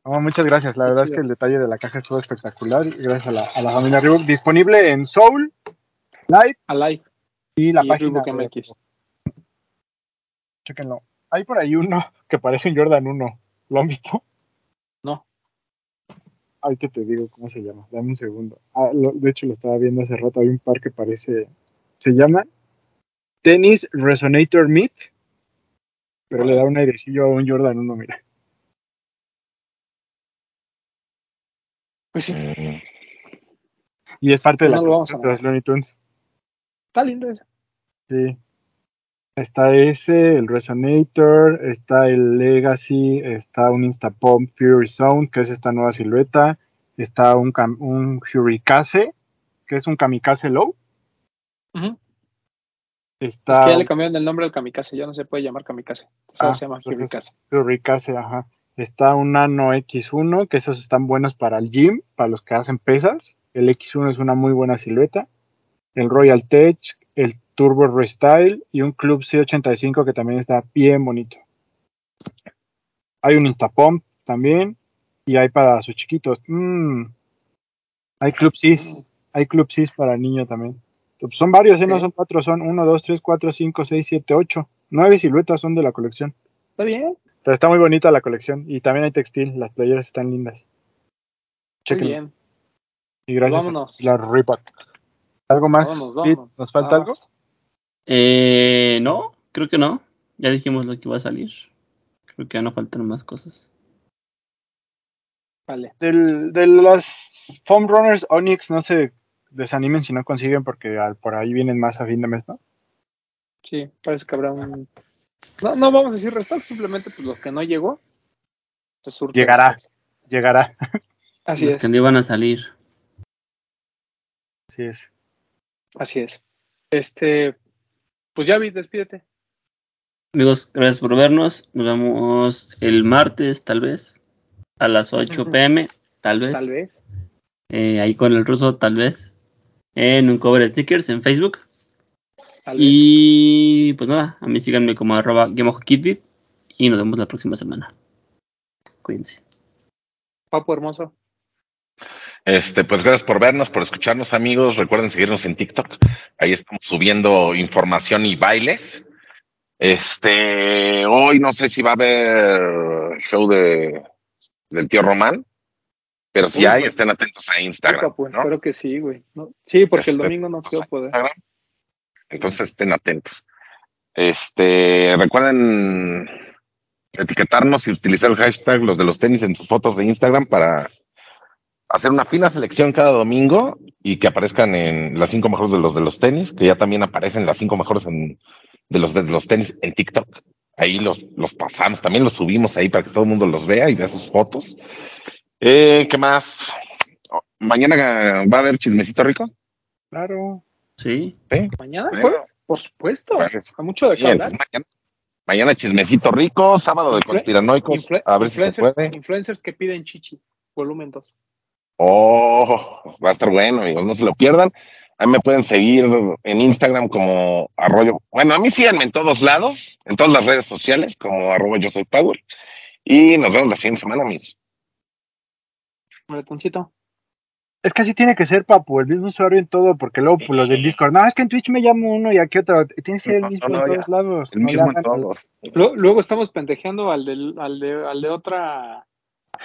No, muchas gracias. La verdad es que el detalle de la caja estuvo espectacular. Y gracias a la, a la familia Reebok. Disponible en Soul, Live Alive. y la Y página. De MX. Reebok. Chéquenlo. Hay por ahí uno que parece un Jordan 1. ¿Lo han visto? Ay, que te digo cómo se llama. Dame un segundo. Ah, lo- de hecho, lo estaba viendo hace rato. Hay un par que parece. Se llama Tennis Resonator Meet. Pero le da un airecillo a un Jordan 1, mira. Pues sí. Y es parte Sí, de la no lo vamos a de Looney Tunes. está lindo ese. Sí. Está ese, el Resonator, está el Legacy, está un Instapump Fury Sound, que es esta nueva silueta. Está un, un Hurricane, que es un Kamikaze Low. Es Está que ya le cambiaron el nombre al Kamikaze, ya no se puede llamar Kamikaze. Ah, se llama entonces- Hurricane. Hurricane, ajá. Está un Nano X1, que esos están buenos para el gym, para los que hacen pesas. El X1 es una muy buena silueta. El Royal Tech, el Turbo Restyle y un Club C85 que también está bien bonito. Hay un Instapump también y hay para sus chiquitos. Mm. Hay Club Cis, hay Club Cis para niño también. Pues son varios, ¿eh? no son cuatro, son uno, dos, tres, cuatro, cinco, seis, siete, ocho. Nueve siluetas son de la colección. Está bien, Pero está muy bonita la colección y también hay textil, las playeras están lindas. muy Chequen. bien. Y gracias Vámonos. a la Reebok. ¿Algo más? Vámonos. ¿Nos falta algo? Eh, no, creo que no. Ya dijimos lo que iba a salir. Creo que ya no faltan más cosas. Vale. Del, de las Foam Runners Onyx no se desanimen si no consiguen porque al- por ahí vienen más a fin de mes, ¿no? Sí, parece que habrá un. No, no vamos a decir restock, simplemente pues los que no llegó. Se surten. Llegará, llegará. Así Los es. que no iban a salir. Así es. Así es. Este. Pues ya vi, despídete. Amigos, gracias por vernos. Nos vemos el martes, tal vez. A las 8 Ujú. pm, tal vez. Tal vez. Eh, ahí con el ruso, tal vez. En un cover de stickers en Facebook. Tal vez. Y pues nada, a mí síganme como arroba GameOfKidbit y nos vemos la próxima semana. Cuídense. Papo hermoso. Este, pues gracias por vernos, por escucharnos, amigos. Recuerden seguirnos en TikTok. Ahí estamos subiendo información y bailes. Este, hoy no sé si va a haber show de del tío Román, pero si Uy, hay, pues. estén atentos a Instagram. ¿no? espero que sí, güey. No- Sí, porque el domingo no quiero poder. Instagram. Entonces estén atentos. Este, recuerden etiquetarnos y utilizar el hashtag los de los tenis en sus fotos de Instagram para hacer una fina selección cada domingo y que aparezcan en las cinco mejores de los de los tenis, que ya también aparecen las cinco mejores en- de los de los tenis en TikTok. Ahí los, los pasamos, también los subimos ahí para que todo el mundo los vea y vea sus fotos. Eh, ¿Qué más? Mañana va a haber chismecito rico. Claro. Sí. ¿Sí? ¿Mañana, Bueno. güey? Por supuesto. Hay mucho de Sí, qué hablar. mañana, mañana chismecito rico, sábado de conspiranoicos, a ver si se influencers, puede. influencers que piden chichi, volumen 2. Oh, va a estar bueno, amigos, no se lo pierdan. A mí me pueden seguir en Instagram como arroyo. Bueno, a mí síganme en todos lados, en todas las redes sociales, como arroba yo soy Power. Y nos vemos la siguiente semana, amigos. Maratoncito. Es que así tiene que ser, papu, el mismo usuario en todo, porque luego pues, los del Discord, no, es que en Twitch me llamo uno y aquí otro, tienes que ser el mismo no, en todos lados. El no mismo en todos. Lu- Luego estamos pendejeando al, del, al, de, al de otra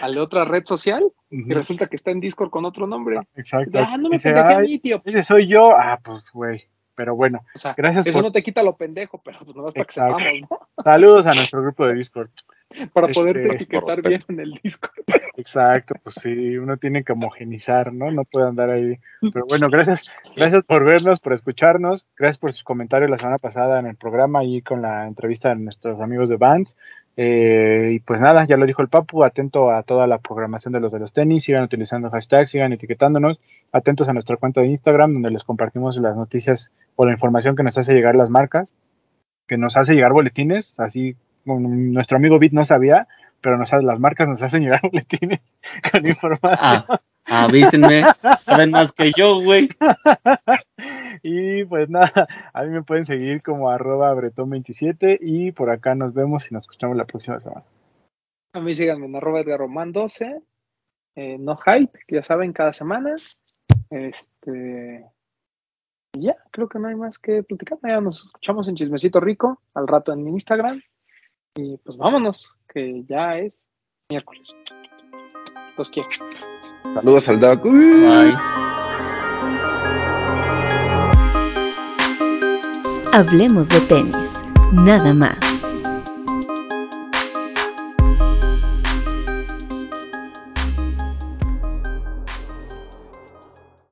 al de otra red social y resulta que está en Discord con otro nombre. Exacto. Ah, no me Dice, pendeje a "Ay, mí, tío. ese soy yo. Ah, pues, güey. Pero bueno, O sea, gracias eso por- no te quita lo pendejo, pero pues nomás para que Exacto. sepamos, ¿no? *laughs* saludos a nuestro grupo de Discord. *laughs* Para Este, poderte por etiquetar bien en el Discord. *laughs* Exacto, pues sí, uno tiene que homogenizar, ¿no? No puede andar ahí. Pero bueno, gracias, gracias por vernos, por escucharnos, gracias por sus comentarios la semana pasada en el programa y con la entrevista de nuestros amigos de Bands. Eh, y pues nada, ya lo dijo el Papu, atento a toda la programación de los de los tenis, sigan utilizando hashtags, sigan etiquetándonos, atentos a nuestra cuenta de Instagram donde les compartimos las noticias o la información que nos hace llegar las marcas, que nos hace llegar boletines, así como nuestro amigo Bit no sabía, pero nos, las marcas nos hacen llegar *laughs* boletines con información. Ah, avísenme. Saben más que yo, güey. *laughs* Y pues *laughs* nada, a mí me pueden seguir como arroba bretón27 y por acá nos vemos y nos escuchamos la próxima semana. A mí síganme en arroba Edgar Román 12. eh, no hype, que ya saben, cada semana. Este. Y ya, creo que no hay más que platicar. Ya nos escuchamos en Chismecito Rico, al rato en Instagram. Y pues vámonos, que ya es miércoles. Los quiero. Saludos al Doc. Bye. Hablemos de tenis, nada más.